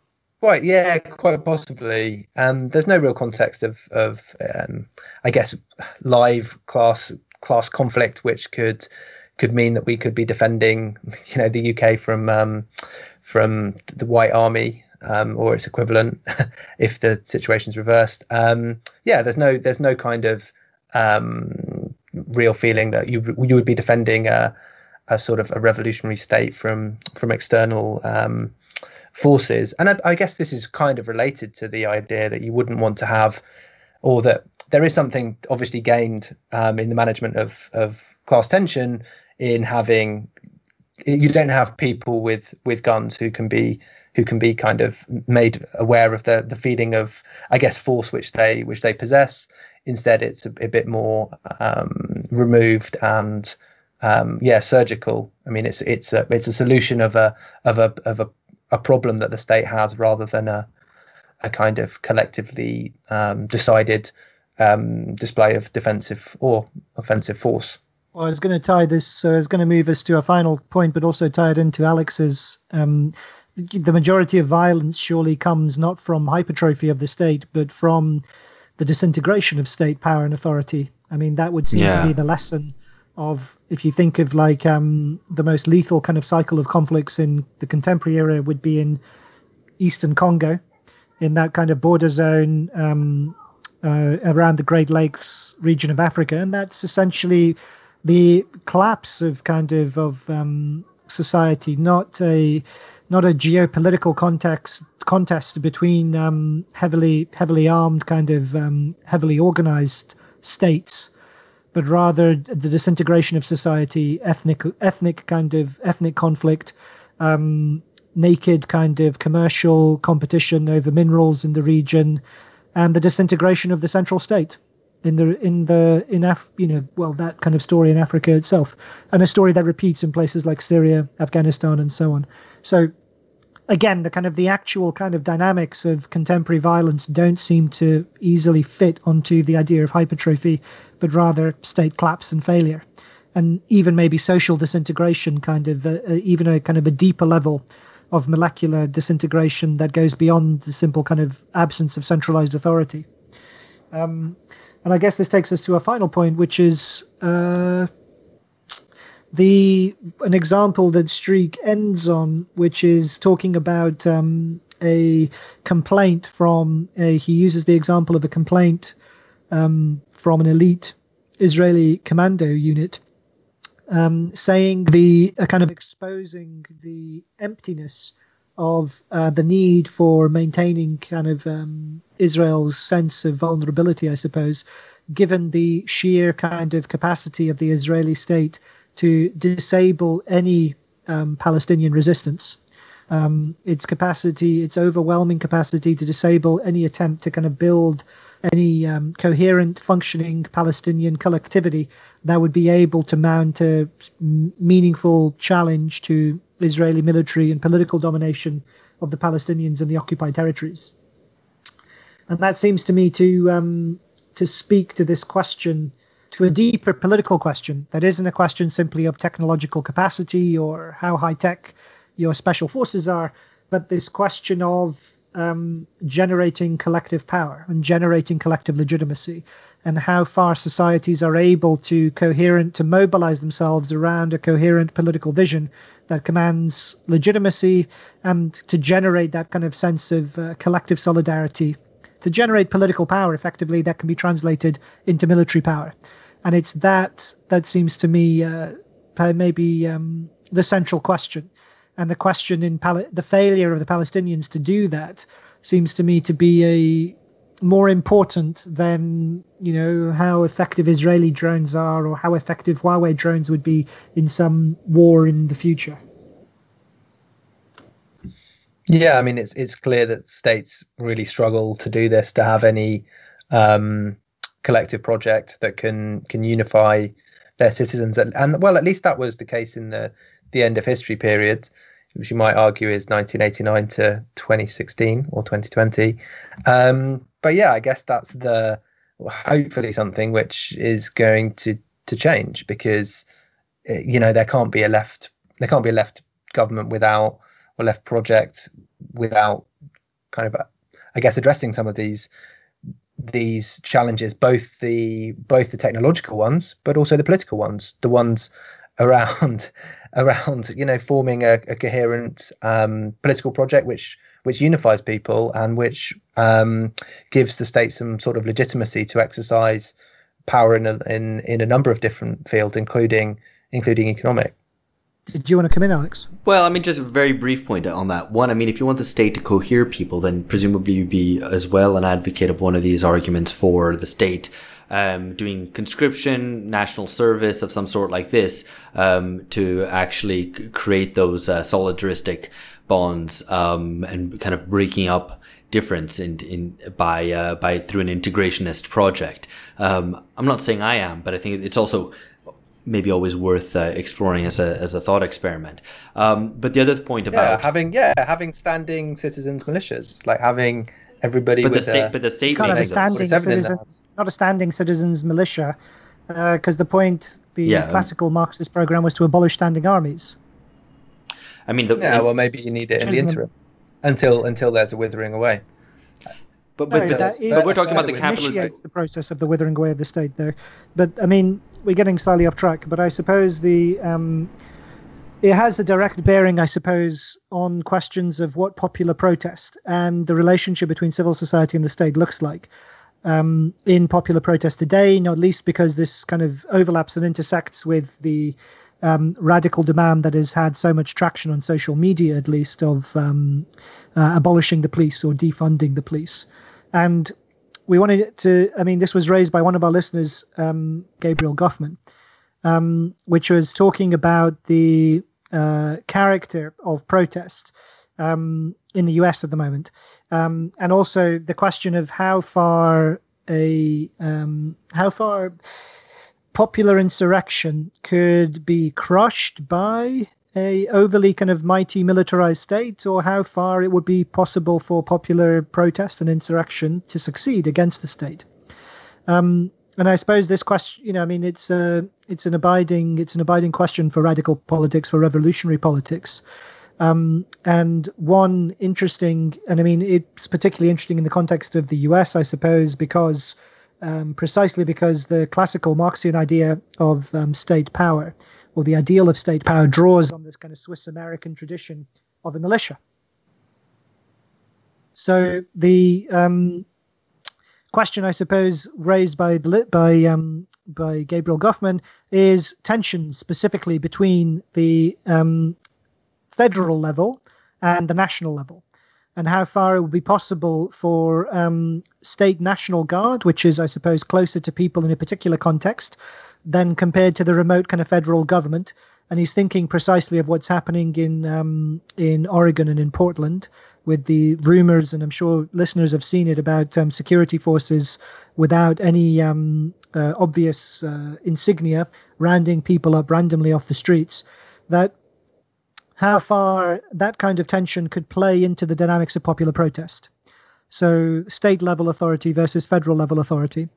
Quite, yeah, quite possibly. Um, there's no real context of of um, I guess live class class conflict, which could could mean that we could be defending, you know, the UK from um, from the White Army um, or its equivalent (laughs) if the situation's reversed. Um, yeah, there's no there's no kind of um, real feeling that you you would be defending a, a sort of a revolutionary state from from external um, forces. And I, I, guess this is kind of related to the idea that you wouldn't want to have, or that there is something obviously gained um, in the management of of class tension in having you don't have people with with guns who can be who can be kind of made aware of the the feeling of I guess force which they which they possess. Instead, it's a, a bit more um, removed and um, yeah, surgical. I mean, it's it's a it's a solution of a of a of a, a problem that the state has rather than a a kind of collectively um, decided um, display of defensive or offensive force. Well, I was going to tie this. So I was going to move us to a final point, but also tie it into Alex's um, the majority of violence surely comes not from hypertrophy of the state, but from the disintegration of state power and authority. I mean, that would seem yeah. to be the lesson of if you think of like um, the most lethal kind of cycle of conflicts in the contemporary era would be in eastern Congo, in that kind of border zone um, uh, around the Great Lakes region of Africa, and that's essentially the collapse of kind of of um, society, not a not a geopolitical context contest between um, heavily heavily armed kind of um, heavily organized states, but rather the disintegration of society, ethnic ethnic kind of ethnic conflict, um, naked kind of commercial competition over minerals in the region, and the disintegration of the central state in the in the in Af you know well that kind of story in Africa itself, and a story that repeats in places like Syria, Afghanistan, and so on. So again, the kind of the actual kind of dynamics of contemporary violence don't seem to easily fit onto the idea of hypertrophy, but rather state collapse and failure, and even maybe social disintegration, kind of uh, uh, even a kind of a deeper level of molecular disintegration that goes beyond the simple kind of absence of centralized authority. Um, and I guess this takes us to a final point, which is uh, the an example that Streeck ends on, which is talking about um, a complaint from a, he uses the example of a complaint um, from an elite Israeli commando unit, um, saying the uh, kind of exposing the emptiness of uh, the need for maintaining kind of um, Israel's sense of vulnerability, I suppose, given the sheer kind of capacity of the Israeli state to disable any um, Palestinian resistance. Um, its capacity, its overwhelming capacity to disable any attempt to kind of build any um, coherent, functioning Palestinian collectivity that would be able to mount a meaningful challenge to Israeli military and political domination of the Palestinians in the occupied territories. And that seems to me to um, to speak to this question to a deeper political question that isn't a question simply of technological capacity or how high tech your special forces are, but this question of um, generating collective power and generating collective legitimacy and how far societies are able to coherent to mobilize themselves around a coherent political vision that commands legitimacy and to generate that kind of sense of uh, collective solidarity. To generate political power effectively that can be translated into military power and it's that that seems to me uh, maybe um, the central question, and the question in Pal- the failure of the Palestinians to do that seems to me to be a more important than you know how effective Israeli drones are or how effective Huawei drones would be in some war in the future. Yeah, I mean it's it's clear that states really struggle to do this to have any um, collective project that can can unify their citizens. And, and well, at least that was the case in the the end of history period, which you might argue is 1989 to 2016 or 2020. Um, but yeah, I guess that's the hopefully something which is going to to change because eh, you know there can't be a left there can't be a left government without or left project without kind of I guess addressing some of these these challenges, both the both the technological ones, but also the political ones, the ones (laughs) around around you know forming a, a coherent um, political project which which unifies people and which um, gives the state some sort of legitimacy to exercise power in a, in in a number of different fields, including including economic. Did you want to come in, Alex? Well, I mean, just a very brief point on that. One, I mean, if you want the state to cohere people, then presumably you'd be as well an advocate of one of these arguments for the state um, doing conscription, national service of some sort like this um, to actually create those uh, solidaristic bonds um, and kind of breaking up difference in in by uh, by through an integrationist project. Um, I'm not saying I am, but I think it's also maybe always worth uh, exploring as a as a thought experiment. Um, but the other point about yeah, having yeah having standing citizens militias, like having everybody. But the state, a, but the state kind of a standing citizens, not a standing citizens militia, because uh, the point the Yeah, um, classical Marxist program was to abolish standing armies. I mean, the, yeah, well, maybe you need it in the Chosen- interim until until there's a withering away. but, No, but, the- but we're talking about the that capitalist. the process of the withering away of the state there. But I mean, we're getting slightly off track. But I suppose the um, it has a direct bearing, I suppose, on questions of what popular protest and the relationship between civil society and the state looks like. Um, in popular protest today, not least because this kind of overlaps and intersects with the um, radical demand that has had so much traction on social media, at least, of um, uh, abolishing the police or defunding the police. And we wanted to, I mean, this was raised by one of our listeners, um, Gabriel Goffman, um, which was talking about the uh, character of protest um, in the US at the moment, um, and also the question of how far a um, how far popular insurrection could be crushed by a overly kind of mighty militarized state, or how far it would be possible for popular protest and insurrection to succeed against the state. Um, and I suppose this question, you know, I mean, it's a it's an abiding it's an abiding question for radical politics, for revolutionary politics. Um, and one interesting, and I mean, it's particularly interesting in the context of the US, I suppose, because um, precisely because the classical Marxian idea of um, state power, or the ideal of state power, draws on this kind of Swiss American tradition of a militia. So the um, question, I suppose, raised by by um, by Gabriel Goffman is tensions specifically between the um, federal level and the national level, and how far it would be possible for um, state national guard, which is, I suppose, closer to people in a particular context, than compared to the remote kind of federal government. And he's thinking precisely of what's happening in um, in Oregon and in Portland with the rumors, and I'm sure listeners have seen it about um, security forces without any um, uh, obvious uh, insignia rounding people up randomly off the streets. That how far that kind of tension could play into the dynamics of popular protest. So, state level authority versus federal level authority.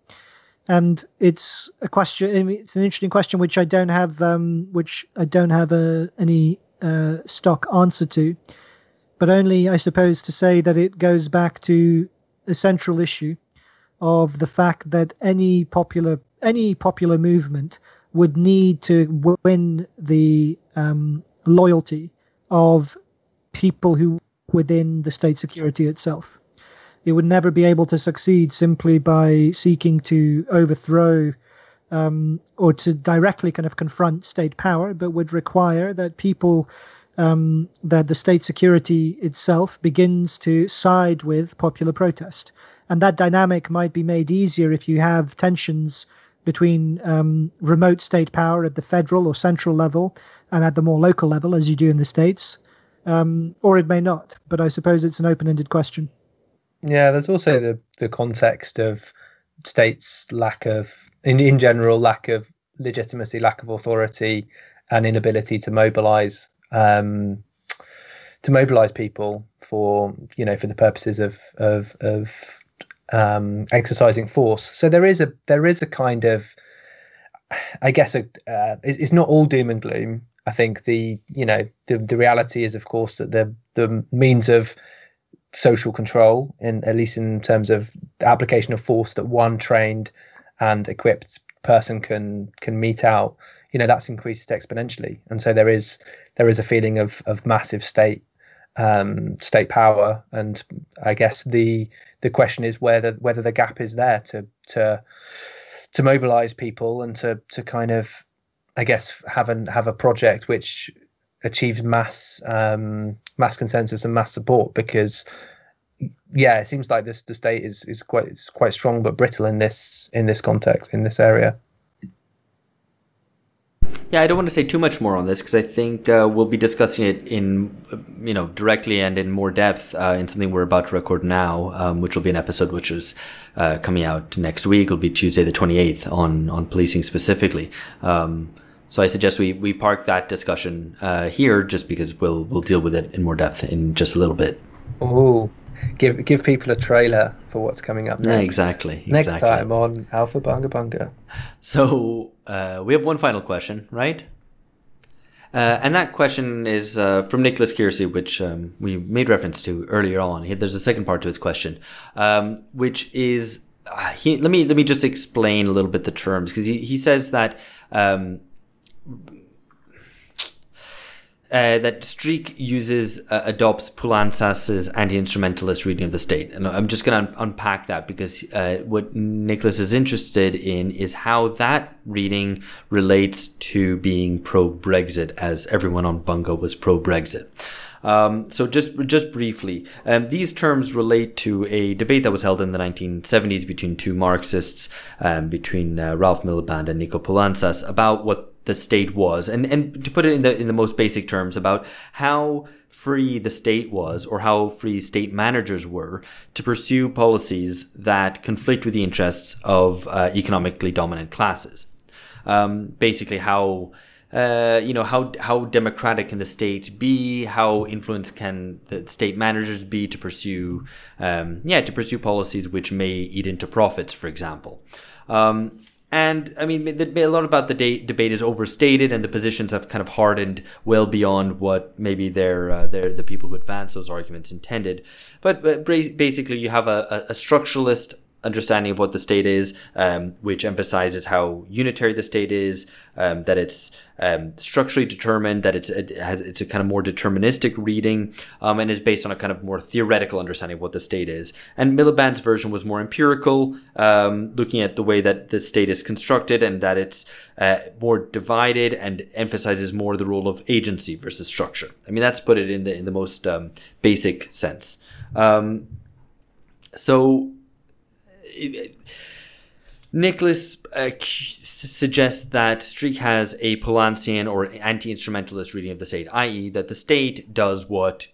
And it's a question. It's an interesting question, which I don't have, um, which I don't have a, any uh, stock answer to, but only, I suppose, to say that it goes back to a central issue of the fact that any popular any popular movement would need to win the um, loyalty of people who within the state security itself. It would never be able to succeed simply by seeking to overthrow um, or to directly kind of confront state power, but would require that people, um, that the state security itself begins to side with popular protest. And that dynamic might be made easier if you have tensions between um, remote state power at the federal or central level and at the more local level, as you do in the States, um, or it may not. But I suppose it's an open ended question. Yeah, there's also the the context of states' lack of, in, in general, lack of legitimacy, lack of authority, and inability to mobilize um, to mobilize people for you know for the purposes of of of um, exercising force. So there is a there is a kind of I guess a, uh, it's not all doom and gloom. I think the you know the the reality is of course that the the means of social control in at least in terms of the application of force that one trained and equipped person can can mete out you know that's increased exponentially. And so there is there is a feeling of of massive state um, state power. And i guess the the question is whether whether the gap is there to to to mobilize people and to to kind of i guess have an have a project which achieves mass um, mass consensus and mass support because yeah, it seems like this the state is is quite is quite strong but brittle in this in this context in this area. Yeah, I don't want to say too much more on this because I think uh, we'll be discussing it in, you know, directly and in more depth uh, in something we're about to record now, um, which will be an episode which is uh, coming out next week. It'll be Tuesday the twenty eighth on on policing specifically. Um, so I suggest we, we park that discussion uh, here just because we'll we'll deal with it in more depth in just a little bit. Oh, give give people a trailer for what's coming up next. Yeah, exactly. Next exactly. time on Alpha Bunga Bunga. So uh, we have one final question, right? Uh, and that question is uh, from Nicholas Kiersey, which um, we made reference to earlier on. There's a second part to his question, um, which is uh, he, let me let me just explain a little bit the terms because he, he says that um, uh, that Streeck uses uh, adopts Poulantzas's anti-instrumentalist reading of the state, and I'm just going to un- unpack that because uh, what Nicholas is interested in is how that reading relates to being pro-Brexit, as everyone on Bunga was pro-Brexit. Um, so just just briefly, um, these terms relate to a debate that was held in the 1970s between two Marxists, um, between uh, Ralph Miliband and Nico Poulantzas, about what the state was, and and to put it in the in the most basic terms about how free the state was, or how free state managers were to pursue policies that conflict with the interests of uh, economically dominant classes. Um, basically, how uh, you know how how democratic can the state be? How influenced can the state managers be to pursue um, yeah to pursue policies which may eat into profits, for example. Um, and I mean, a lot about the de- debate is overstated, and the positions have kind of hardened well beyond what maybe their uh, their the people who advance those arguments intended. But, but basically, you have a, a structuralist understanding of what the state is, um, which emphasizes how unitary the state is, um, that it's um, structurally determined, that it's it has it's a kind of more deterministic reading, um, and is based on a kind of more theoretical understanding of what the state is. And Miliband's version was more empirical, um, looking at the way that the state is constructed and that it's uh, more divided and emphasizes more the role of agency versus structure. I mean, that's put it in the in the most um, basic sense. so Nicholas uh, suggests that Streeck has a Poulantzasian or anti-instrumentalist reading of the state, i.e., that the state does what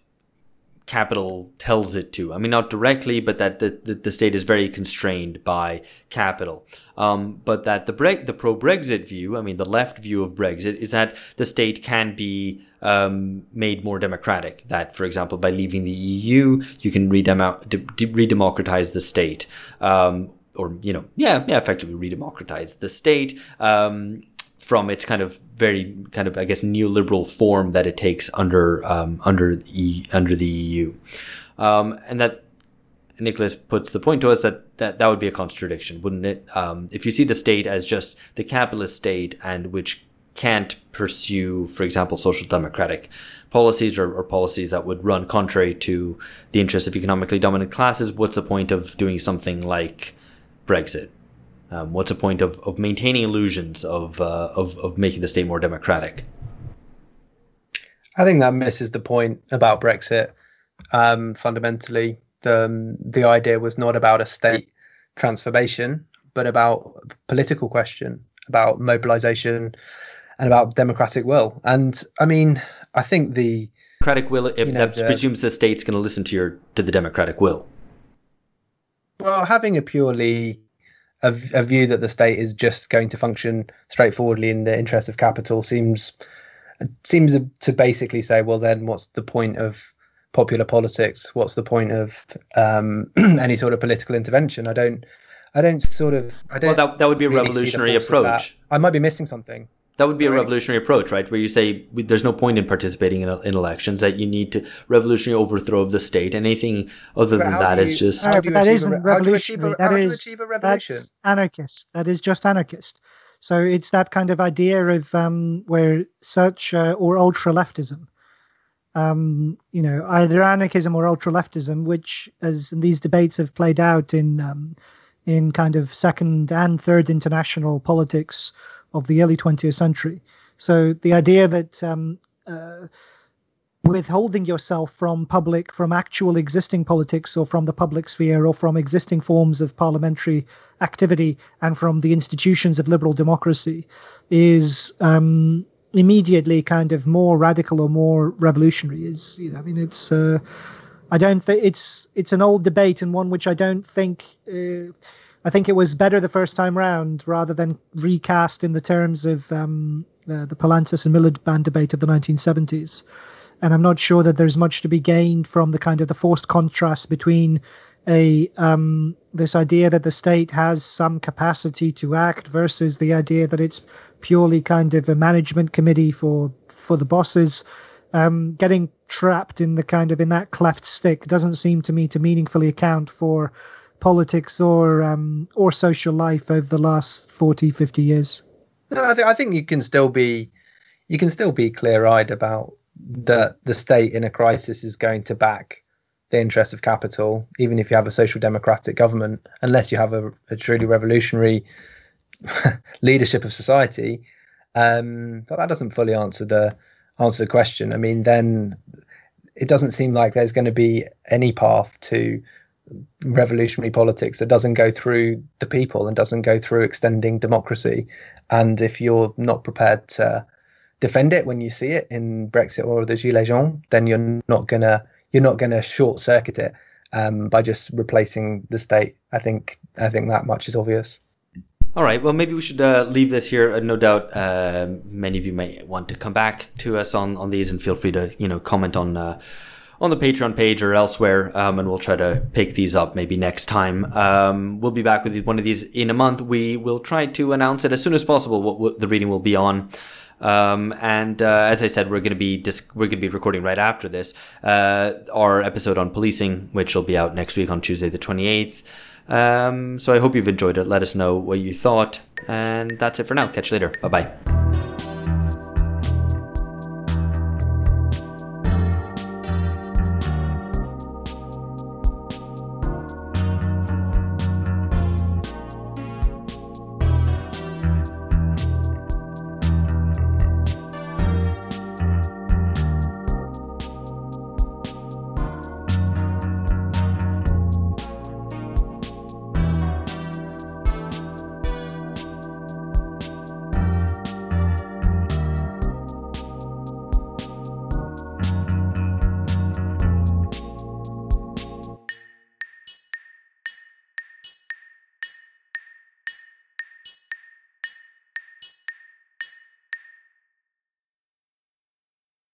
capital tells it to. I mean, not directly, but that the, the, the state is very constrained by capital. Um, but that the Bre- the pro-Brexit view, I mean, the left view of Brexit, is that the state can be um, made more democratic. That, for example, by leaving the EU, you can redemo- de- redemocratize the state. Um, or, you know, yeah, yeah, effectively redemocratize the state. Um, from its kind of very kind of I guess neoliberal form that it takes under um, under e, under the EU, um, and that Nicholas puts the point to us that, that that would be a contradiction, wouldn't it? Um, if you see the state as just the capitalist state and which can't pursue, for example, social democratic policies or, or, policies that would run contrary to the interests of economically dominant classes, what's the point of doing something like Brexit? Um, what's the point of, of maintaining illusions of, uh, of, of making the state more democratic? I think that misses the point about Brexit. Um, fundamentally, the um, the idea was not about a state transformation, but about political question, about mobilization, and about democratic will. And I mean, I think the democratic will if know, that the, presumes the state's going to listen to your to the democratic will. Well, having a purely a, a view that the state is just going to function straightforwardly in the interest of capital seems seems to basically say, well, then what's the point of popular politics? What's the point of um, (clears throat) any sort of political intervention? I don't, I don't sort of, I don't. Well, that, that would be a really revolutionary approach. I might be missing something. That would be a revolutionary approach, right? Where you say there's no point in participating in, in elections; that you need to revolutionary overthrow of the state. Anything other than that you, is just. No, but that isn't a, revolutionary. A, that is that's anarchist. That is just anarchist. So it's that kind of idea of um, where such uh, or ultra leftism, um, you know, either anarchism or ultra leftism, which, as these debates have played out in um, in kind of second and third international politics of the early 20th century. So the idea that um, uh, withholding yourself from public, from actual existing politics, or from the public sphere, or from existing forms of parliamentary activity, and from the institutions of liberal democracy, is um, immediately kind of more radical or more revolutionary. Is you know, I mean, it's. Uh, I don't think it's it's an old debate and one which I don't think. Uh, I think it was better the first time round rather than recast in the terms of um, the Poulantzas and Miliband debate of the 1970s. And I'm not sure that there's much to be gained from the kind of the forced contrast between a um, this idea that the state has some capacity to act versus the idea that it's purely kind of a management committee for for the bosses. Um, getting trapped in the kind of in that cleft stick doesn't seem to me to meaningfully account for politics or um, or social life over the last 40, 50 years? No, I, th- I think you can still be you can still be clear eyed about that the state in a crisis is going to back the interests of capital, even if you have a social democratic government, unless you have a, a truly revolutionary (laughs) leadership of society. Um, but that doesn't fully answer the answer the question. I mean, then it doesn't seem like there's going to be any path to revolutionary politics that doesn't go through the people and doesn't go through extending democracy. And if you're not prepared to defend it when you see it in Brexit or the Gilets jaunes, then you're not gonna you're not gonna short circuit it um, by just replacing the state. I think I think that much is obvious. All right. Well, maybe we should uh, leave this here. Uh, no doubt, uh, many of you may want to come back to us on, on these, and feel free to you know comment on uh, on the Patreon page or elsewhere, um, and we'll try to pick these up maybe next time. Um, we'll be back with one of these in a month. We will try to announce it as soon as possible what, what the reading will be on. Um, and uh, as I said, we're going to be we're going to be recording right after this uh, our episode on policing, which will be out next week on Tuesday the twenty eighth. Um, so I hope you've enjoyed it. Let us know what you thought, and that's it for now. Catch you later. Bye bye.